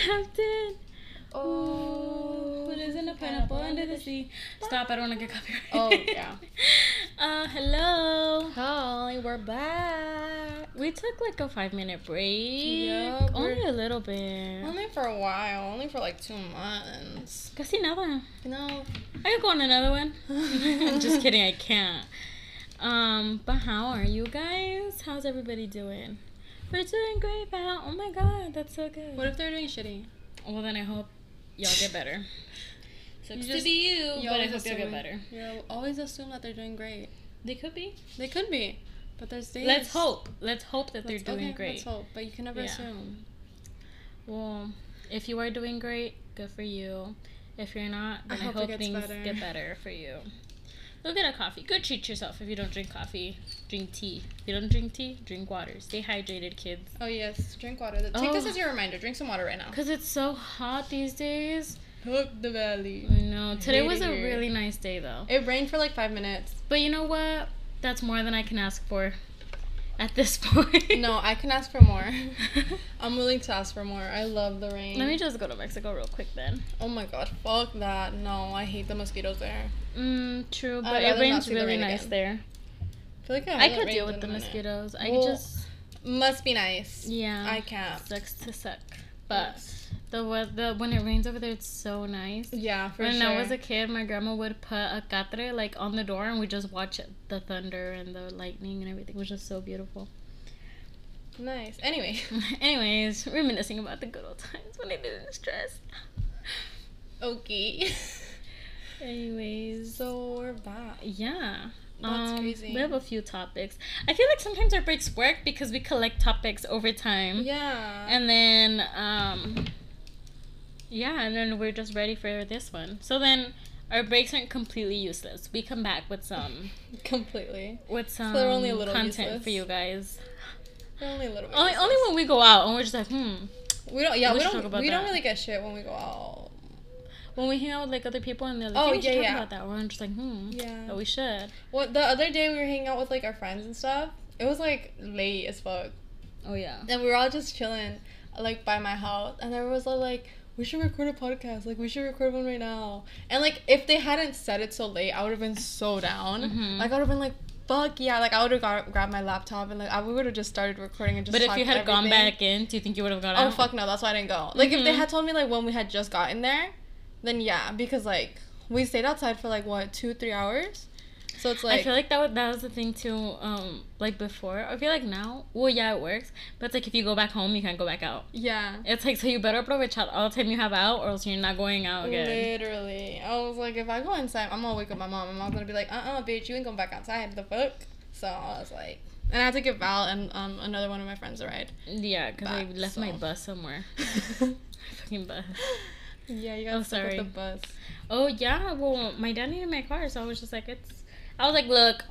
Captain. Oh, what is in a pineapple under the sea? Stop! I don't want to get copyrighted. Oh, yeah. uh, hello. Hi, we're back. We took like a five minute break. Yeah, only a little bit. Only for a while, only for like two months. Casi nada. No. I could go on another one. Just kidding, I can't. Um, but how are you guys? How's everybody doing? We're doing great, Val. Oh my god, that's so good. What if they're doing shitty? well, then I hope y'all get better. Sucks to just- be you, You but I hope you'll get better. You always assume that they're doing great. They could be. They could be, but there's days. Let's hope. Let's hope that they're Let's- doing okay, great. Let's hope, but you can never Yeah. assume. Well, if you are doing great, good for you. If you're not, I then I, hope hope things better. get better for you. Go get a coffee. Go treat yourself if you don't drink coffee. Drink tea. If you don't drink tea, drink water. Stay hydrated, kids. Oh yes, drink water. Take this Oh. as your reminder. Drink some water right now. Because it's so hot these days. Hook the valley. I know. Today was a really nice day, though. It rained for like five minutes. But you know what? That's more than I can ask for at this point. No, I can ask for more. I'm willing to ask for more. I love the rain. Let me just go to Mexico real quick then. Oh my god, fuck that. No, I hate the mosquitoes there. Mm, true, but it rains really rain nice again. there. I feel like I, I could deal with the minute. mosquitoes. I Well, just Must be nice. yeah. I can't. Sucks to suck, but the weather when it rains over there, it's so nice. Yeah, for when sure. When I was a kid, my grandma would put a catre like on the door, and we just watch the thunder and the lightning and everything. It was just so beautiful. nice. Anyway, Anyways, reminiscing about the good old times when I didn't stress. okay. Anyways, so we're back. yeah. That's um, crazy. We have a few topics. I feel like sometimes our breaks work because we collect topics over time. Yeah. And then, um, yeah, and then we're just ready for this one. So then, our breaks aren't completely useless. We come back with some, completely. with some they're only a little content useless. for you guys. They're only a little bit. Only, useless. only when we go out and we're just like, hmm. we don't. Yeah, we we, don't. we don't that. really get shit when we go out. When we hang out with like other people and they're like, Oh, we yeah, yeah. about that. We're just like, hmm. Yeah. But we should. Well, the other day we were hanging out with like our friends and stuff. It was like late as fuck, Oh yeah. and we were all just chilling, like by my house, and there was all like. We should record a podcast. Like we should record one right now. And like if they hadn't said it so late, I would have been so down. Mhm. Like I would have been like, "Fuck yeah!" Like I would have got, grabbed my laptop and like I would have just started recording and just. But if you had gone back in, do you think you would have gone Oh out? fuck no, that's why I didn't go. Like if they Mhm. had told me like when we had just gotten there, then yeah, because like we stayed outside for like what two three hours, so it's like, I feel like that was, that was the thing too. Um, like before, I feel like now, well, yeah, it works. But it's like if you go back home, you can't go back out. yeah, It's like so you better aprovechar all the time you have out, or else you're not going out again. literally. I was like, if I go inside, I'm gonna wake up my mom. My mom's gonna be like, uh uh bitch, you ain't going back outside. The fuck. So I was like, and I had to give Val and um another one of my friends a ride. Yeah, because I left my bus somewhere. Fucking bus. yeah, you got Oh, sorry. the bus. Oh yeah, well my dad needed my car, so I was just like, it's. I was like, look,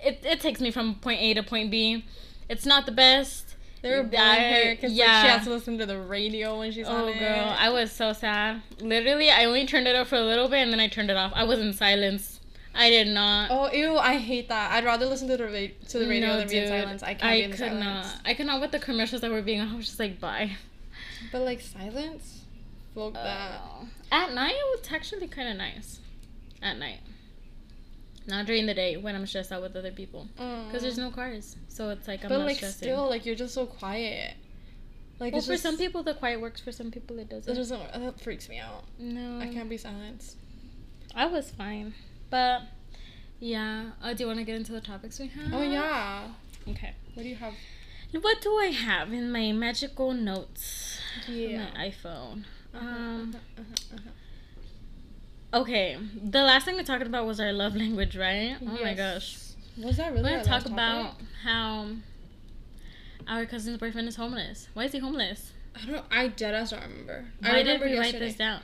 it it takes me from point A to point B. It's not the best. They were I- blaming her because yeah. she has to listen to the radio when she's oh, on Oh girl, I was so sad. Literally, I only turned it up for a little bit and then I turned it off. I was in silence. I did not. Oh ew! I hate that. I'd rather listen to the ra- to the radio No, than be in silence. I can't be in could silence. not. I could not with the commercials that were being. On. I was just like, bye. But like silence, fuck that. Uh, at night, it was actually kind of nice. At night, not during the day when I'm stressed out with other people, because there's no cars, so it's like I'm But not like stressing. still, like you're just so quiet. Like well, for just, some people, the quiet works. For some people, it doesn't. it doesn't. That freaks me out. no, I can't be silenced. I was fine, but yeah. Uh, do you want to get into the topics we have? Oh yeah. Okay. What do you have? What do I have in my magical notes? on Yeah. My iPhone. Um. Okay. The last thing we talked about was our love language, right? Oh my Yes. gosh. Was that really? We're gonna talk about topic? how our cousin's boyfriend is homeless. Why is he homeless? I don't. I dead ass don't remember. I Why did remember we write this down?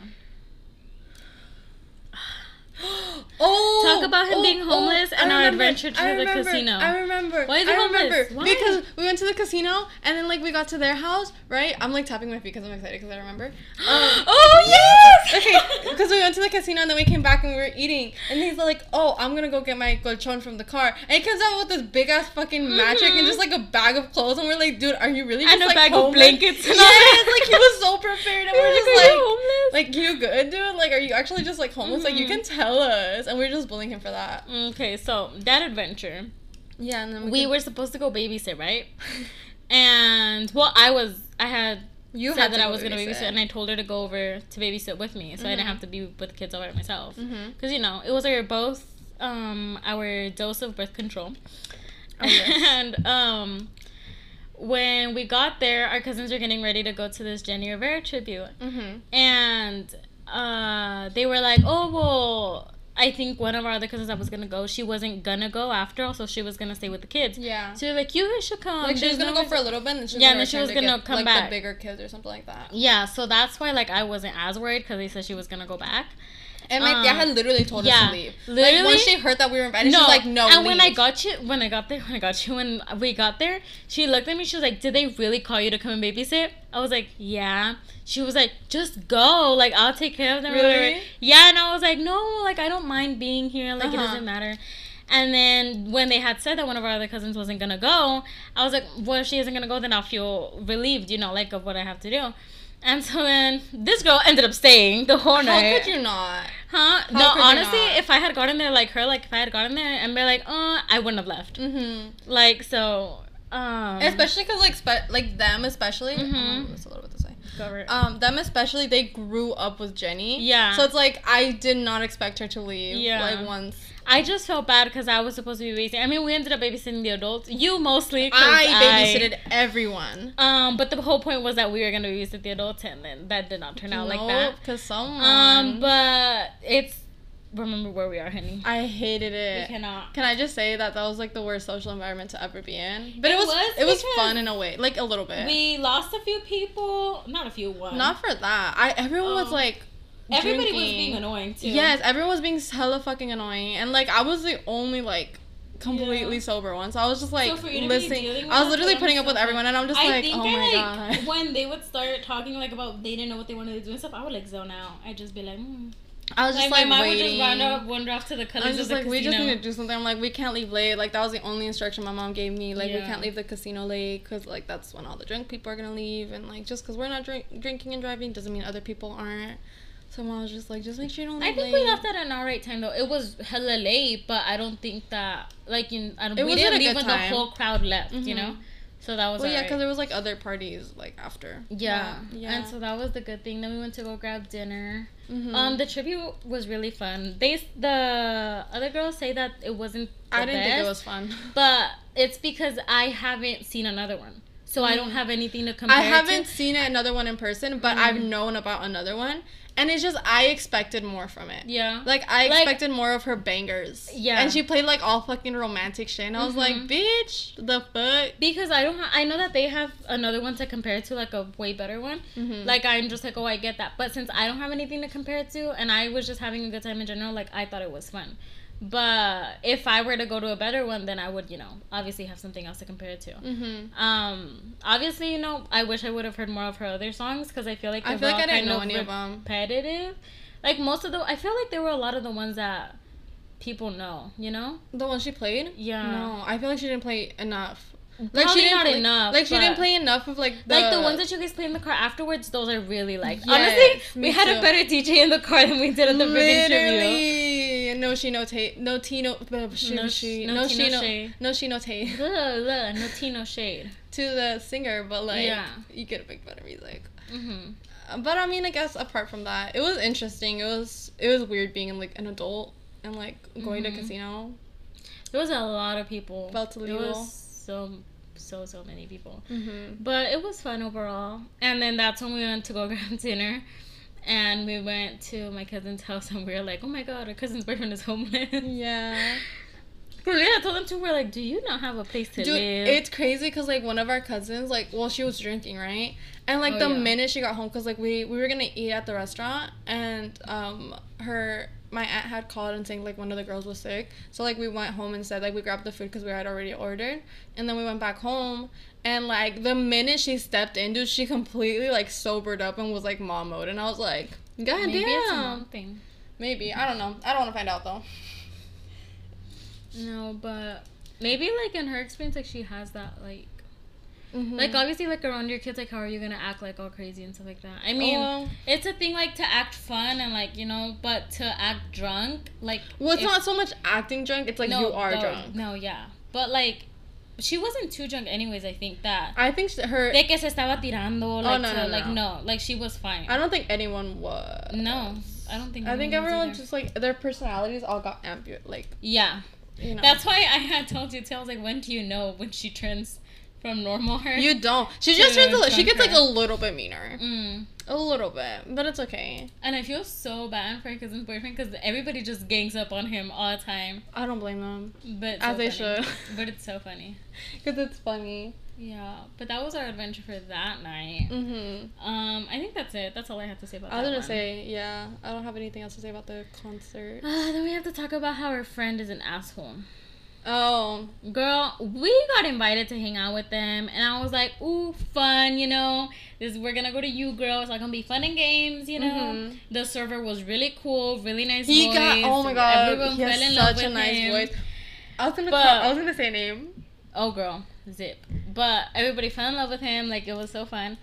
Oh, Talk about him oh, being homeless oh, and I our adventure to I the casino. I remember. Why is he I homeless? remember Why? because we went to the casino and then like we got to their house, right? I'm like tapping my feet because I'm excited because I remember. Um, oh yes. okay, because we went to the casino and then we came back and we were eating, and he's like, "Oh, I'm gonna go get my colchon from the car," and he comes out with this big ass fucking magic and just like a bag of clothes, and we're like, "Dude, are you really?" And just, a like, bag of blankets and Yes, like he was so prepared, and We we're just like, like, homeless?" like you good, dude? Like, are you actually just like homeless? Like, you Mhm. can tell us, and we're just bullying him for that. Okay, so that adventure, Yeah, and then we We were supposed to go babysit, right? And well, I was, I had You said that I was gonna babysit. babysit, and I told her to go over to babysit with me, so I didn't Mhm. have to be with the kids all by myself. Because you know, it was our both um our dose of birth control. Oh, yes. and um when we got there, our cousins were getting ready to go to this Jenni Rivera tribute. Mhm. And uh they were like, Oh well I think one of our other cousins that was gonna go, she wasn't gonna go after all, so she was gonna stay with the kids. Yeah. So like, You guys should come. like she was gonna no go for a little bit, and then she was Yeah, and then she was gonna get, come like, back. the bigger kids or something like that. Yeah, so that's why like I wasn't as worried because they said she was gonna go back. And my Um, dad had literally told us to leave. like literally- when she heard that we were invited, she was like, "No." And when I got you, when I got there, when I got you, when we got there, she looked at me. She was like, "Did they really call you to come and babysit?" I was like, "Yeah." She was like, "Just go. Like I'll take care of them." or whatever." Really? Yeah, and I was like, "No, like I don't mind being here. Like it Uh-huh. doesn't matter." And then when they had said that one of our other cousins wasn't gonna go, I was like, "Well, if she isn't gonna go, then I'll feel relieved, you know, like of what I have to do." And so then this girl ended up staying the whole night. How could you not? Huh? How no, honestly, if I had gotten there like her, like if I had gotten there and be like, oh, I wouldn't have left. Mm-hmm. Like so, um, Especially because like spe- like them especially. Mhm. Oh, a little bit to say. Cover. Um, them especially, they grew up with Jenni. Yeah. So it's like I did not expect her to leave. Yeah. Like once. I just felt bad because I was supposed to be babysitting. I mean, we ended up babysitting the adults. You mostly. I babysitted everyone. um, but the whole point was that we were gonna babysit the adults, and then that did not turn out like that. Because someone. Um, but it's remember where we are, honey. I hated it. We cannot. Can I just say that that was like the worst social environment to ever be in? But it, It was, was it was fun in a way, like a little bit. We lost a few people. Not a few. One. Not for that. I everyone was Um, like. Everybody was being annoying too. Yes, everyone was being hella fucking annoying, and like I was the only like completely Yeah. sober one, so I was just like So for you to be listening. I was literally putting up with everyone, and I'm just I like, oh my like, god. when they would start talking like about they didn't know what they wanted to do and stuff, I would like zone out. I'd just be like, mm. I was just like, like, my mind waiting. would just off, wander off to the colors I'm of just like, we just need to do something. I'm like, we can't leave late. Like that was the only instruction my mom gave me. Like we can't leave the casino late because like that's when all the drunk people are gonna leave, and like just because we're not drink- drinking and driving doesn't mean other people aren't. So mom was just like, just make sure you don't I think late. we left at an alright time though. It was hella late, but I don't think that like you. I don't, It we was didn't leave when time. the whole crowd left. You Mhm. know, so that was Well, yeah, because there was like other parties like after. yeah. But, yeah. and so that was the good thing. Then we went to go grab dinner. Mhm. Um, the tribute was really fun. They the other girls say that it wasn't. I didn't think it was fun. But it's because I haven't seen another one, so I don't Mm. have anything to compare. I haven't To. seen another one in person, but I've Mhm. known about another one, and it's just I expected more from it. Yeah. Like I Like- expected more of her bangers. Yeah. And she played like all fucking romantic shit, and I was like, Mhm. bitch, the fuck. Because I don't. Ha- I know that they have another one to compare it to, like a way better one. Mhm. Like I'm just like, oh, I get that. But since I don't have anything to compare it to, and I was just having a good time in general, like I thought it was fun. But if I were to go to a better one, then I would, you know, obviously have something else to compare it to. Mhm. Um, obviously, you know, I wish I would have heard more of her other songs because I feel like I feel like I didn't know any of them. repetitive. Like most of the, I feel like there were a lot of the ones that people know. You know? The one she played? Yeah. No, I feel like she didn't play enough. Like she didn't not play, enough. Like she didn't play enough of like the like the ones that you guys play in the car afterwards, those I really like. Yes, Honestly, we had too. a better DJ in the car than we did at the freaking interview. No she no tate, no tea no uh, she No she no no she no shade. no she no tate Ugh, ugh, no tea, no shade. to the singer, but like Yeah. you get a big better music. hmm Uh, But I mean, I guess apart from that, it was interesting. It was it was weird being like an adult and like going Mhm. to casino. There was a lot of people. Felt There was so, so, so many people. Mm-hmm. But it was fun overall. And then that's when we went to go grab dinner. And we went to my cousin's house and we were like, oh my god, our cousin's boyfriend is homeless. Yeah. yeah, I told them too, we're like, do you not have a place to Dude, live? it's crazy because like one of our cousins, like, well, she was drinking, right? And like Oh, the yeah. minute she got home, because like we we were gonna eat at the restaurant, and um her my aunt had called and saying like one of the girls was sick. So like we went home instead. Like we grabbed the food because we had already ordered, and then we went back home. And like the minute she stepped in, dude, she completely like sobered up and was like mom mode. And I was like, God Maybe damn. mom thing. Maybe I don't know. I don't want to find out though. No, but maybe like in her experience, like she has that like Mhm. like obviously like around your kids, like how are you gonna act like all crazy and stuff like that? I mean, Well- it's a thing like to act fun and like you know, but to act drunk, like well, it's if- not so much acting drunk. It's like you are no, drunk. No, yeah, but like she wasn't too drunk anyways. I think that I think she- her. de que se estaba tirando like Oh, no, to, no, like no. no, like she was fine. I don't think anyone was. no, I don't think. I think everyone either. just like their personalities all got ampu like yeah. you know. That's why I had told you too. I was like, when do you know when she turns from normal her? you don't. She just turns a li- she gets like a little bit meaner, Mm. A little bit, but it's okay. And I feel so bad for her cousin's boyfriend because everybody just gangs up on him all the time. I don't blame them But as so they should, But it's so funny. because it's funny. Yeah. But that was our adventure for that night. Mhm. Um, I think that's it. That's all I have to say about I was that gonna one. say yeah. I don't have anything else to say about the concert. Uh, then we have to talk about how her friend is an asshole. Oh, Girl, we got invited to hang out with them, and I was like, "Ooh, fun!" You know, this we're gonna go to you, girl. It's like gonna be fun and games. You know, Mhm. the server was really cool, really nice. he voice. got. Oh my god, everyone he fell in love such a with nice him. voice. I was gonna. But- call, I was gonna say a name. Oh, girl, zip. But everybody fell in love with him. Like it was so fun.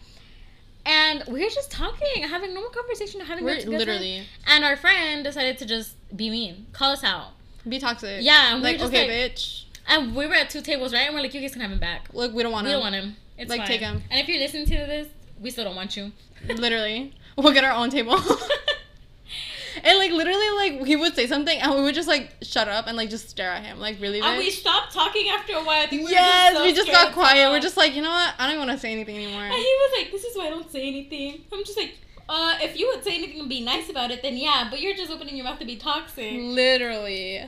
And we were just talking, having normal conversation, having We're good good time. literally And our friend decided to just be mean, call us out. be toxic. Yeah, and we like okay, like- bitch. And we were at two tables, right? And we're like, you guys can have him back. Look, we don't want we him. We don't want him. It's Like, fine. take him. And if you're listening to this, we still don't want you. Literally, we'll get our own table. and like literally, like he would say something, and we would just like shut up and like just stare at him, like really. and we stopped talking after a while. I think we yes, we just, so just got quiet. We're just like, you know what? I don't want to say anything anymore. And he was like, "This is why I don't say anything." I'm just like, "Uh, if you would say anything and be nice about it, then yeah. But you're just opening your mouth to be toxic." Literally,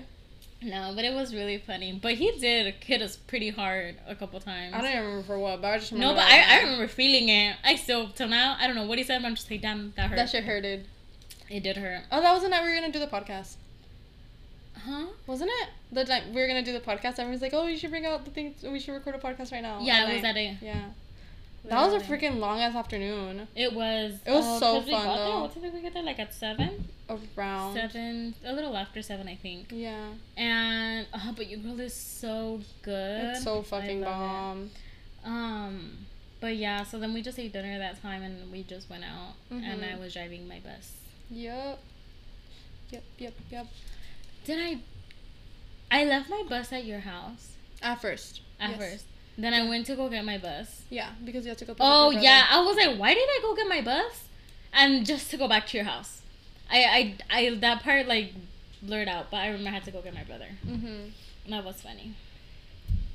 No, but it was really funny. But he did hit us pretty hard a couple times. I don't even remember for what, but I just remember. no, but that. I, I remember feeling it. I still till now I don't know what he said, but I'm just like, damn, that hurt. that shit hurted. It did hurt. Oh, that was the night we were gonna do the podcast, Huh? wasn't it? The night we were gonna do the podcast, everyone's like, "Oh, you should bring out the thing. We should record a podcast right now." Yeah, it was that day. Yeah, that was a freaking long ass afternoon. It was. It was uh, so fun, got there- though. What time did we get there? Like at seven. Around. Seven, a little after seven, I think. Yeah. And oh, but your girl is so good. It's so fucking love it. bomb. Um, but yeah, so then we just ate dinner that time, and we just went out, and Mhm. I was driving my bus. Yep. Yep, yep, yep. Did I? I left my bus at your house At first. at Yes. first. Then I went to go get my bus. Yeah, because you have to go. pick Oh yeah. I was like, why did I go get my bus? And just to go back to your house. I I I that part like blurred out, but I remember I had to go get my brother. Mhm. And that was funny.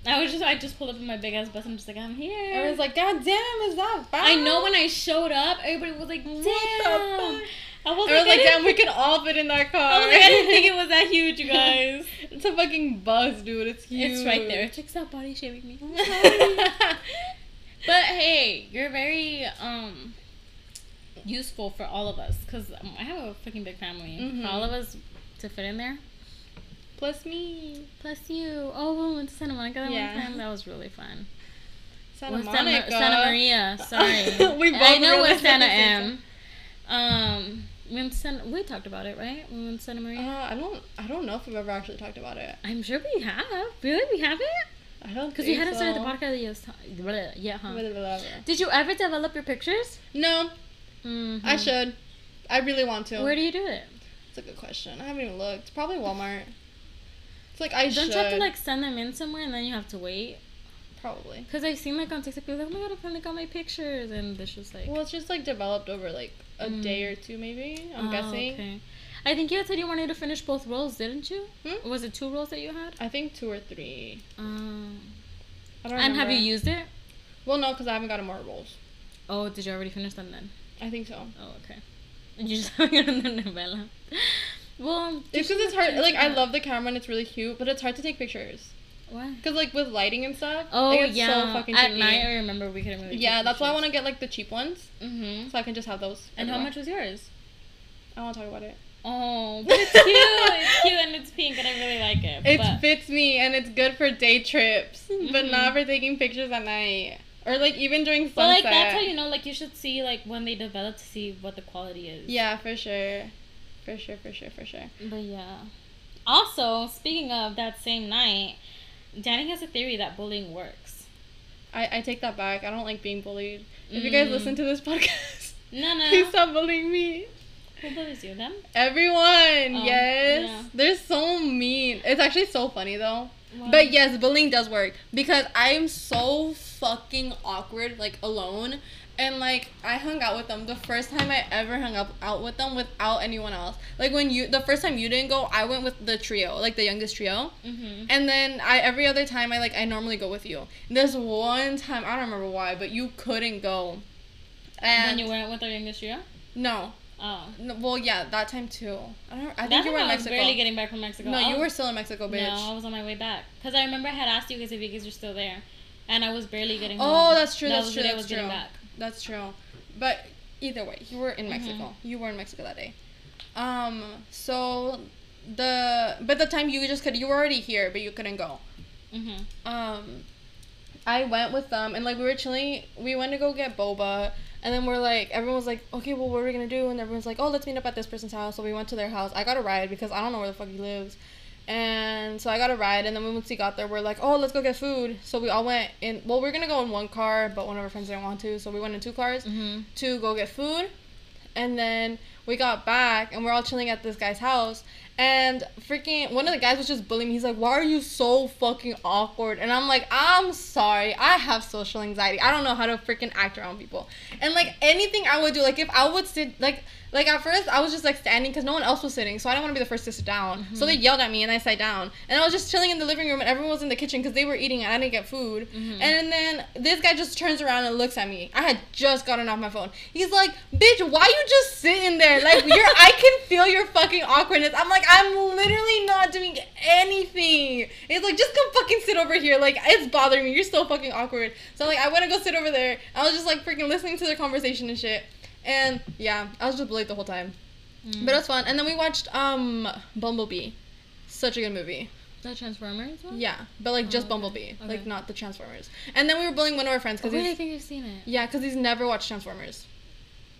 I was just I just pulled up in my big ass bus. I'm just like I'm here. I was like, God damn, is that bad? I know when I showed up, everybody was like, damn. What the fuck? I was like, like, damn, we can all fit in that car. I was like, I didn't think it was that huge, you guys. it's a fucking bus, dude. It's huge. It's right there. Like stop body shaming me. But hey, you're very um useful for all of us because um, I have a fucking big family. Mhm. For all of us to fit in there. Plus me. Plus you. Oh, we went to Santa Monica that Yeah. one time. That was really fun. Santa Monica. Santa Maria. Sorry. We both I know what Santa M. Um, to Santa, we talked about it, right? We went to Santa Maria. Uh, I don't. I don't know if we've ever actually talked about it. I'm sure we have. Really, we haven't? I don't. Because we hadn't so. started the podcast yet. Yeah, huh? Whatever. Did you ever develop your pictures? No, Mhm. I should. I really want to. Where do you do it? It's a good question. I haven't even looked. Probably Walmart. It's like I Don't should. you have to like send them in somewhere and then you have to wait? Probably. Because I've seen like on TikTok people like, oh my god, I finally got my pictures, and it's just like. Well, it's just like developed over like a Mm. day or two, maybe. I'm oh, guessing. Okay. I think you had said you wanted to finish both roles, didn't you? Hmm? Was it two roles that you had? I think two or three. Um, I don't and have you used it? Well, no, because I haven't gotten more rolls. Oh, did you already finish them then? I think so. Oh, okay. And you just haven't gotten the novella. Well, It's because it's hard. Like I love the camera and it's really cute, but it's hard to take pictures. Cause like with lighting and stuff. Oh it gets yeah. So fucking At night, I remember we couldn't really. Yeah, that's why I want to get like the cheap ones, Mm-hmm. so I can just have those. And how much was yours? I want to talk about it. Oh, but it's cute. it's cute and it's pink and I really like it. It but fits me and it's good for day trips, but Mhm. not for taking pictures at night or like even during sunset. but like that's how you know like you should see like when they develop to see what the quality is. Yeah, for sure, for sure, for sure, for sure. But yeah. Also, speaking of that same night, Danny has a theory that bullying works. I I take that back. I don't like being bullied. If you guys Mm. listen to this podcast, No, no. please stop bullying me. Who bullies you? Them? Everyone, Oh, yes. yeah. They're so mean. It's actually so funny though. Why? But yes, bullying does work because I'm so fucking awkward, like alone. And like I hung out with them the first time I ever hung up out with them without anyone else. Like when you the first time you didn't go, I went with the trio, like the youngest trio. Mm-hmm. And then I every other time I like I normally go with you. There's one time I don't remember why, but you couldn't go. And when you went with the youngest trio? no, Oh. no, well yeah, that time too. I don't. I That think you were in time I was Mexico. barely getting back from Mexico. no, you were still in Mexico, bitch. No, I was on my way back. Because I remember I had asked you guys if you guys were still there. And I was barely getting home. Oh, that's true. That That's was true. the day I That's was getting true. That's true. But either way, you were in. Mexico. You were in Mexico that day. Um. So the but the time you just could you were already here, but you couldn't go. Mm-hmm. Um. I went with them and like we were chilling. We went to go get boba. And then we're like, everyone was like, okay, well, what are we gonna do? And everyone's like, oh, let's meet up at this person's house. So we went to their house. I got a ride because I don't know where the fuck he lives. And so I got a ride. And then when we got there, we're like, oh, let's go get food. So we all went in. Well, we are gonna go in one car, but one of our friends didn't want to. So we went in two cars Mm-hmm. to go get food. And then we got back and we're all chilling at this guy's house. And freaking one of the guys was just bullying me. He's like, Why are you so fucking awkward? And I'm like, I'm sorry. I have social anxiety. I don't know how to freaking act around people. And like anything I would do, like if I would sit, like, like at first I was just like standing because no one else was sitting. So I didn't want to be the first to sit down. So they yelled at me and I sat down. And I was just chilling in the living room and everyone was in the kitchen because they were eating and I didn't get food. Mhm. And then this guy just turns around and looks at me. I had just gotten off my phone. He's like, "Bitch, why you just sitting there? Like you're, I can feel your fucking awkwardness." I'm like, "I'm literally not doing anything." It's like, "Just come fucking sit over here." Like it's bothering me. You're so fucking awkward. So like, I went to go sit over there. I was just like freaking listening to their conversation and shit. And yeah, I was just late the whole time. Mm. But it was fun. And then we watched um Bumblebee. Such a good movie. the Transformers one? Yeah, but like just Oh, okay. Bumblebee, like not the Transformers. And then we were bullying one of our friends Oh, because wait, I think you've seen it. yeah, because he's never watched Transformers,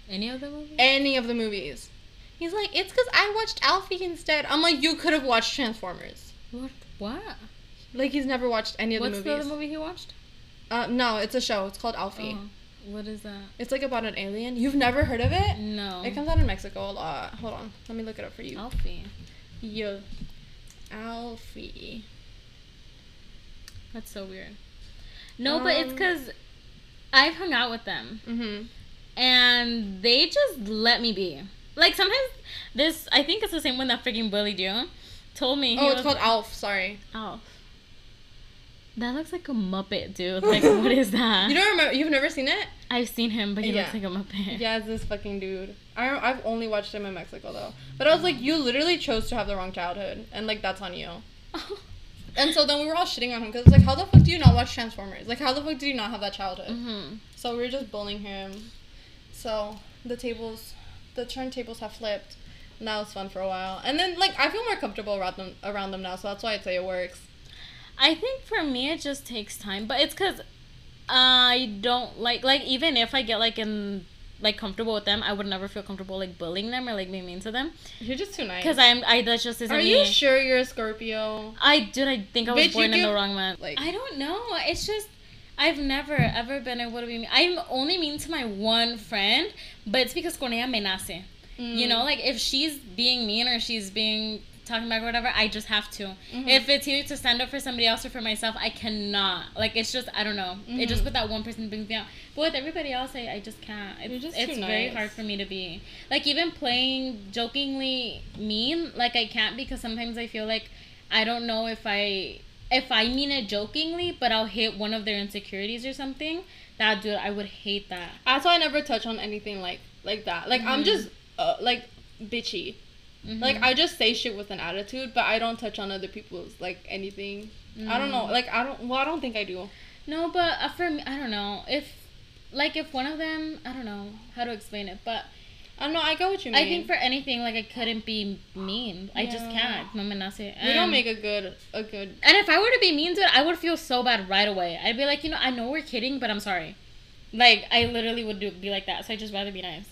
Any of the movies? any of the movies. He's like, it's because I watched Alfie instead. I'm like, you could have watched Transformers. What? What? Like he's never watched any of What's the movies. What's the other movie he watched? Uh, no, it's a show. It's called Alfie. Oh, what is that? It's like about an alien. You've never heard of it? No. It comes out in Mexico a lot. Hold on, let me look it up for you. Alfie. Yeah, Alfie. That's so weird. No, but it's Um, because I've hung out with them Mhm. and they just let me be. Like sometimes this, I think it's the same one that freaking bullied you. Told me. Oh, it's was- called Alf. Sorry. Alf. That looks like a Muppet, dude. Like, what is that? You don't remember? You've never seen it? I've seen him, but he Yeah. looks like a Muppet. Yeah, it's this fucking dude. I, I've only watched him in Mexico though. But I was like, you literally chose to have the wrong childhood, and like that's on you. And so then we were all shitting on him because it's like, how the fuck do you not watch Transformers? Like, how the fuck do you not have that childhood? hmm So we were just bullying him. So the tables, the turntables have flipped. And that was fun for a while. And then like I feel more comfortable around them around them now, so that's why I'd say it works. I think for me it just takes time, but it's because I don't like like even if I get like in like comfortable with them, I would never feel comfortable like bullying them or like being mean to them You're just too nice. because I'm I that's just isn't Are me. you sure you're a Scorpio? I did. I think I was Bitch, born in the wrong month. like- I don't know. It's just I've never ever been able to be mean. I'm only mean to my one friend, but it's because con ella me nace. You Mm. know, like if she's being mean or she's being talking back or whatever, I just have to. Mhm. If it's either to stand up for somebody else or for myself, I cannot. Like it's just I don't know. It just Mhm. with that one person brings me out. But with everybody else, I, I just can't. It's, You're just it's very hard for me to be like even playing jokingly mean. Like I can't because sometimes I feel like I don't know if I if I mean it jokingly, but I'll hit one of their insecurities or something. That dude, I would hate that. That's why I never touch on anything like like that. Like I'm Mhm. just uh, like bitchy. Mhm. Like I just say shit with an attitude, but I don't touch on other people's like anything. I don't know. Mm. Like I don't. Well, I don't think I do. No, but uh, for me, I don't know if, like, if one of them, I don't know how to explain it, but I know. I get what you mean. I think for anything, like I couldn't be mean. I just can't. Nace. we don't make a good a good. And if I were to be mean to it, I would feel so bad right away. I'd be like, you know, I know we're kidding, but I'm sorry. Like I literally would do be like that. So I just rather be nice.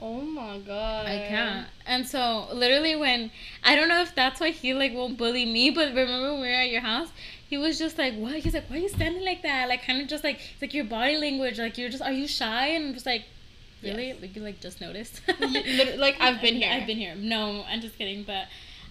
Oh my god. I can't. And so literally when I don't know if that's why he like won't bully me, but remember when we were at your house, he was just like, What? He's like, Why are you standing like that? Like kind of just like it's like your body language, like you're just are you shy? And I'm just like Really? Like you like just noticed? Like, I've been here. I've been here. No, I'm just kidding. But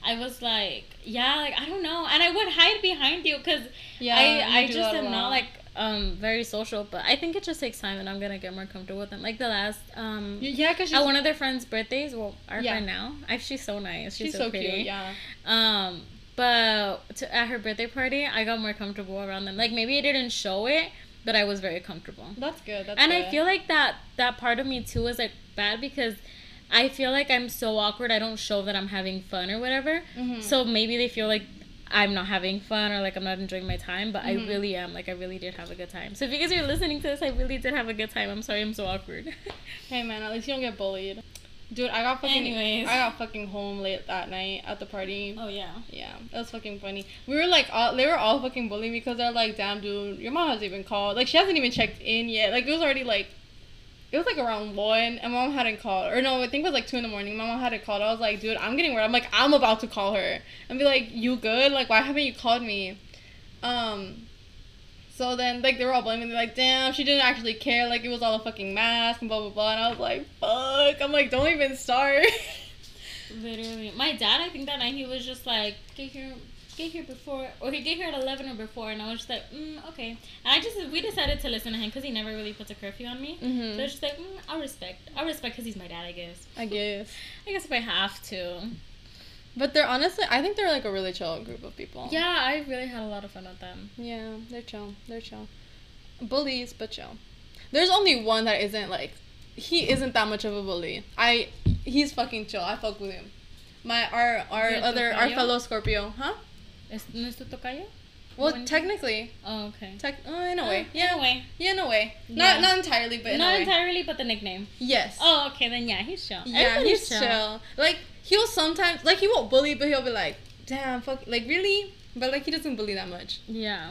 I was like, yeah, like I don't know, and I would hide behind you because Yeah. I I just am not like um very social. But I think it just takes time, and I'm gonna get more comfortable with them. Like the last um Yeah, cause at one of their friends' birthdays. Well, our Yeah. friend now, I, she's so nice. She's, she's so, so pretty. cute. Yeah. Um, but to, at her birthday party, I got more comfortable around them. Like maybe I didn't show it, but I was very comfortable That's good. That's and good. I feel like that that part of me too is like bad because I feel like I'm so awkward. I don't show that I'm having fun or whatever. Mhm. So maybe they feel like I'm not having fun or like I'm not enjoying my time, but Mhm. I really am. Like I really did have a good time. So if you guys are listening to this, I really did have a good time. I'm sorry I'm so awkward. Hey man, at least you don't get bullied. Dude, I got fucking. Anyways. I got fucking home late that night at the party. oh yeah. Yeah, that was fucking funny. We were like, all, they were all fucking bullying me because they're like, damn, dude, your mom hasn't even called. Like, she hasn't even checked in yet. Like, it was already like, it was like around one, and mom hadn't called. Or no, I think it was like two in the morning. My mom hadn't called. I was like, dude, I'm getting worried. I'm like, I'm about to call her and be like, you good? Like, why haven't you called me? Um. So then, like, they were all blaming me, like, damn, she didn't actually care. Like, it was all a fucking mask and blah, blah, blah. And I was like, fuck. I'm like, don't even start. Literally, my dad. I think that night he was just like, get here, before, or he get here at eleven or before, and I was just like, mm, okay. And I just we decided to listen to him because he never really puts a curfew on me. Mhm. So it's just like, mm, I'll respect. I'll respect because he's my dad. I guess. I guess. I guess if I have to. But they're honestly, I think they're like a really chill group of people. Yeah, I really had a lot of fun with them. Yeah, they're chill. They're chill. Bullies, but chill. There's only one that isn't like, he isn't that much of a bully. I, he's fucking chill. I fuck with him. My our our other our fellow Scorpio, huh? Es, ¿No es tu tocayo? Well, When- technically, Oh, okay. tech, uh, in a way, Uh, yeah, In a way. yeah, in a way. Yeah. Not not entirely, but in Not a way. entirely, but the nickname. yes. Oh, okay, then yeah, he's chill. yeah, Everybody's he's chill. Like he'll sometimes like he won't bully, but he'll be like, damn, fuck, like really, but like he doesn't bully that much. Yeah.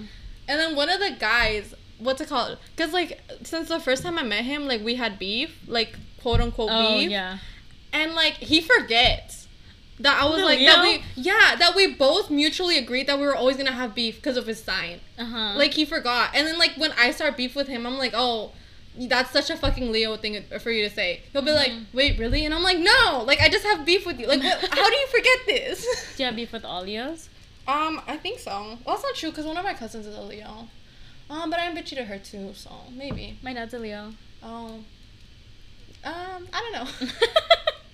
And then one of the guys, what's it called? Because like since the first time I met him, like we had beef, like quote unquote Oh, beef, yeah. and like he forgets that I was The like that we yeah that we both mutually agreed that we were always gonna have beef because of his sign. Uh huh. Like he forgot, and then like when I start beef with him, I'm like, oh. That's such a fucking Leo thing for you to say. He'll be like, Mhm. "Wait, really?" And I'm like, "No, like I just have beef with you. Like, what, how do you forget this?" Do you have beef with all Leos? Um, I think so. Well, that's not true because one of my cousins is a Leo. Um, but I'm bitchy to her too, so maybe. My dad's a Leo. Oh. Um, I don't know.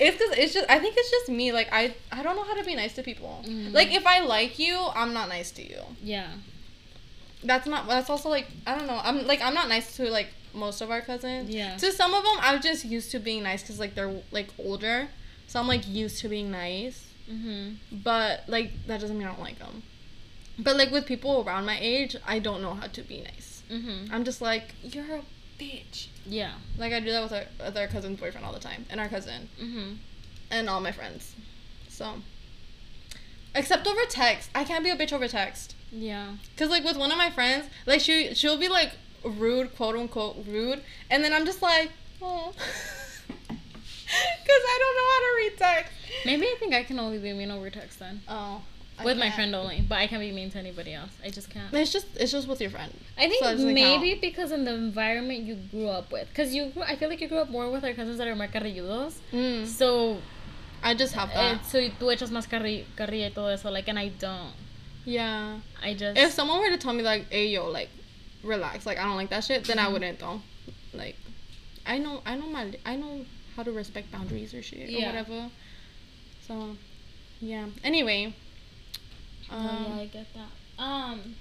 it's because it's just I think it's just me. Like I I don't know how to be nice to people. Mhm. Like if I like you, I'm not nice to you. yeah. That's not. That's also like I don't know. I'm like I'm not nice to like most of our cousins. Yeah. To some of them, I'm just used to being nice because like they're like older, so I'm like used to being nice. Mhm. but like that doesn't mean I don't like them. But like with people around my age, I don't know how to be nice. Mhm. I'm just like you're a bitch. Yeah. Like I do that with our with our cousin's boyfriend all the time, and our cousin, Mhm. and all my friends. So, except over text, I can't be a bitch over text. Yeah. Cause like with one of my friends, like she she'll be like rude, quote unquote rude, and then I'm just like, oh, cause I don't know how to read text. Maybe I think I can only be mean over text then. Oh, I with my friend only, but I can't be mean to anybody else. I just can't. It's just it's just with your friend. I think So maybe because in the environment you grew up with, because you, I feel like you grew up more with our cousins that are más carrilludos. Mm, So, I just have eh, that. so tú echas más carri, carrilla y todo eso, like, and I don't. yeah. I just. If someone were to tell me like, "Hey yo, like, relax," like I don't like that shit, then I wouldn't though. Like, I know I know my I know how to respect boundaries or shit or whatever. So, yeah. Anyway. Oh, Um, yeah, I get that. Um,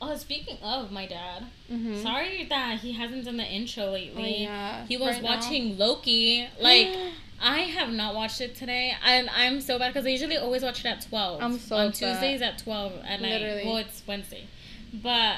oh, speaking of my dad, mhm. sorry that he hasn't done the intro Oh, lately. yeah. He was Right now. watching Loki. Like, I have not watched it today, and I'm so bad because I usually always watch it at twelve. I'm so on upset. Tuesdays at twelve at night. Literally. Well, it's Wednesday, but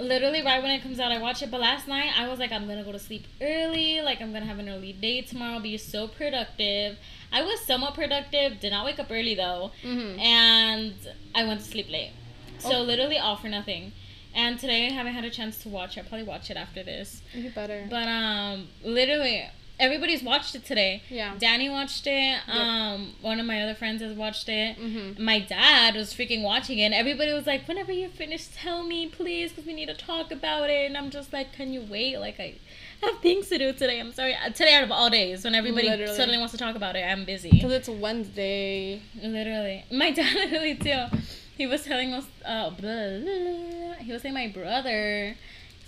literally right when it comes out, I watch it. But last night, I was like, I'm gonna go to sleep early. Like I'm gonna have an early day tomorrow. Be so productive. I was somewhat productive. Did not wake up early though, Mm-hmm. and I went to sleep late. So Oh. literally all for nothing. And today I haven't had a chance to watch. it. I'll probably watch it after this. You better. But um, literally everybody's watched it today. yeah. Danny watched it. Um, one of my other friends has watched it. Mm-hmm. My dad was freaking watching it. And everybody was like, "Whenever you're finished, tell me, please, because we need to talk about it." And I'm just like, "Can you wait? Like I have things to do today. I'm sorry. Uh, Today out of all days, when everybody Literally. suddenly wants to talk about it, I'm busy. Because it's Wednesday. Literally, my dad literally too. He was telling us, uh, blah, blah, blah. he was saying my brother.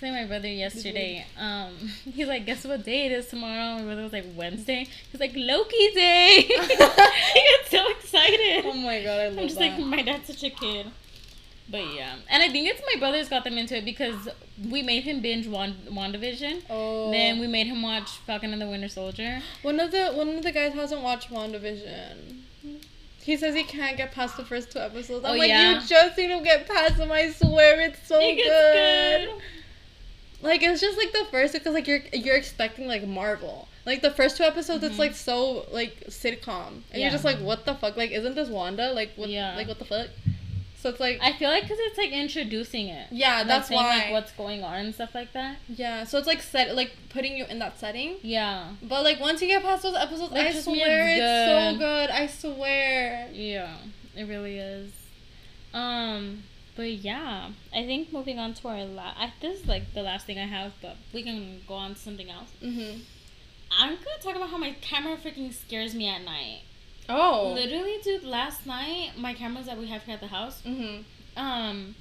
He my brother yesterday. Um, he's like, guess what day it is tomorrow? My brother was like Wednesday. He's like Loki day. he gets so excited. Oh my god, I love I'm just that. like, my dad's such a kid. But yeah, and I think it's my brothers got them into it because we made him binge Wand- WandaVision. oh. Then we made him watch Falcon and the Winter Soldier. One of the one of the guys hasn't watched WandaVision. He says he can't get past the first two episodes. I'm Oh, like, yeah? you just need to get past them. I swear, it's so It good. good. Like it's just like the first because like you're you're expecting like Marvel. Like the first two episodes, it's Mhm. like so like sitcom, and Yeah. you're just like, what the fuck? Like, isn't this Wanda? Like, what? Yeah. Like, what the fuck? So it's like, I feel like because it's like introducing it. yeah, that's saying, why. Like what's going on and stuff like that. yeah, so it's like set like putting you in that setting. Yeah. But like once you get past those episodes, Like, I swear it's it's so good. I swear. Yeah. It really is. Um. But yeah, I think moving on to our last. This is like the last thing I have, but we can go on to something else. Mhm. I'm gonna talk about how my camera freaking scares me at night. Oh. Literally, dude, last night my cameras that we have here at the house, Mhm. um,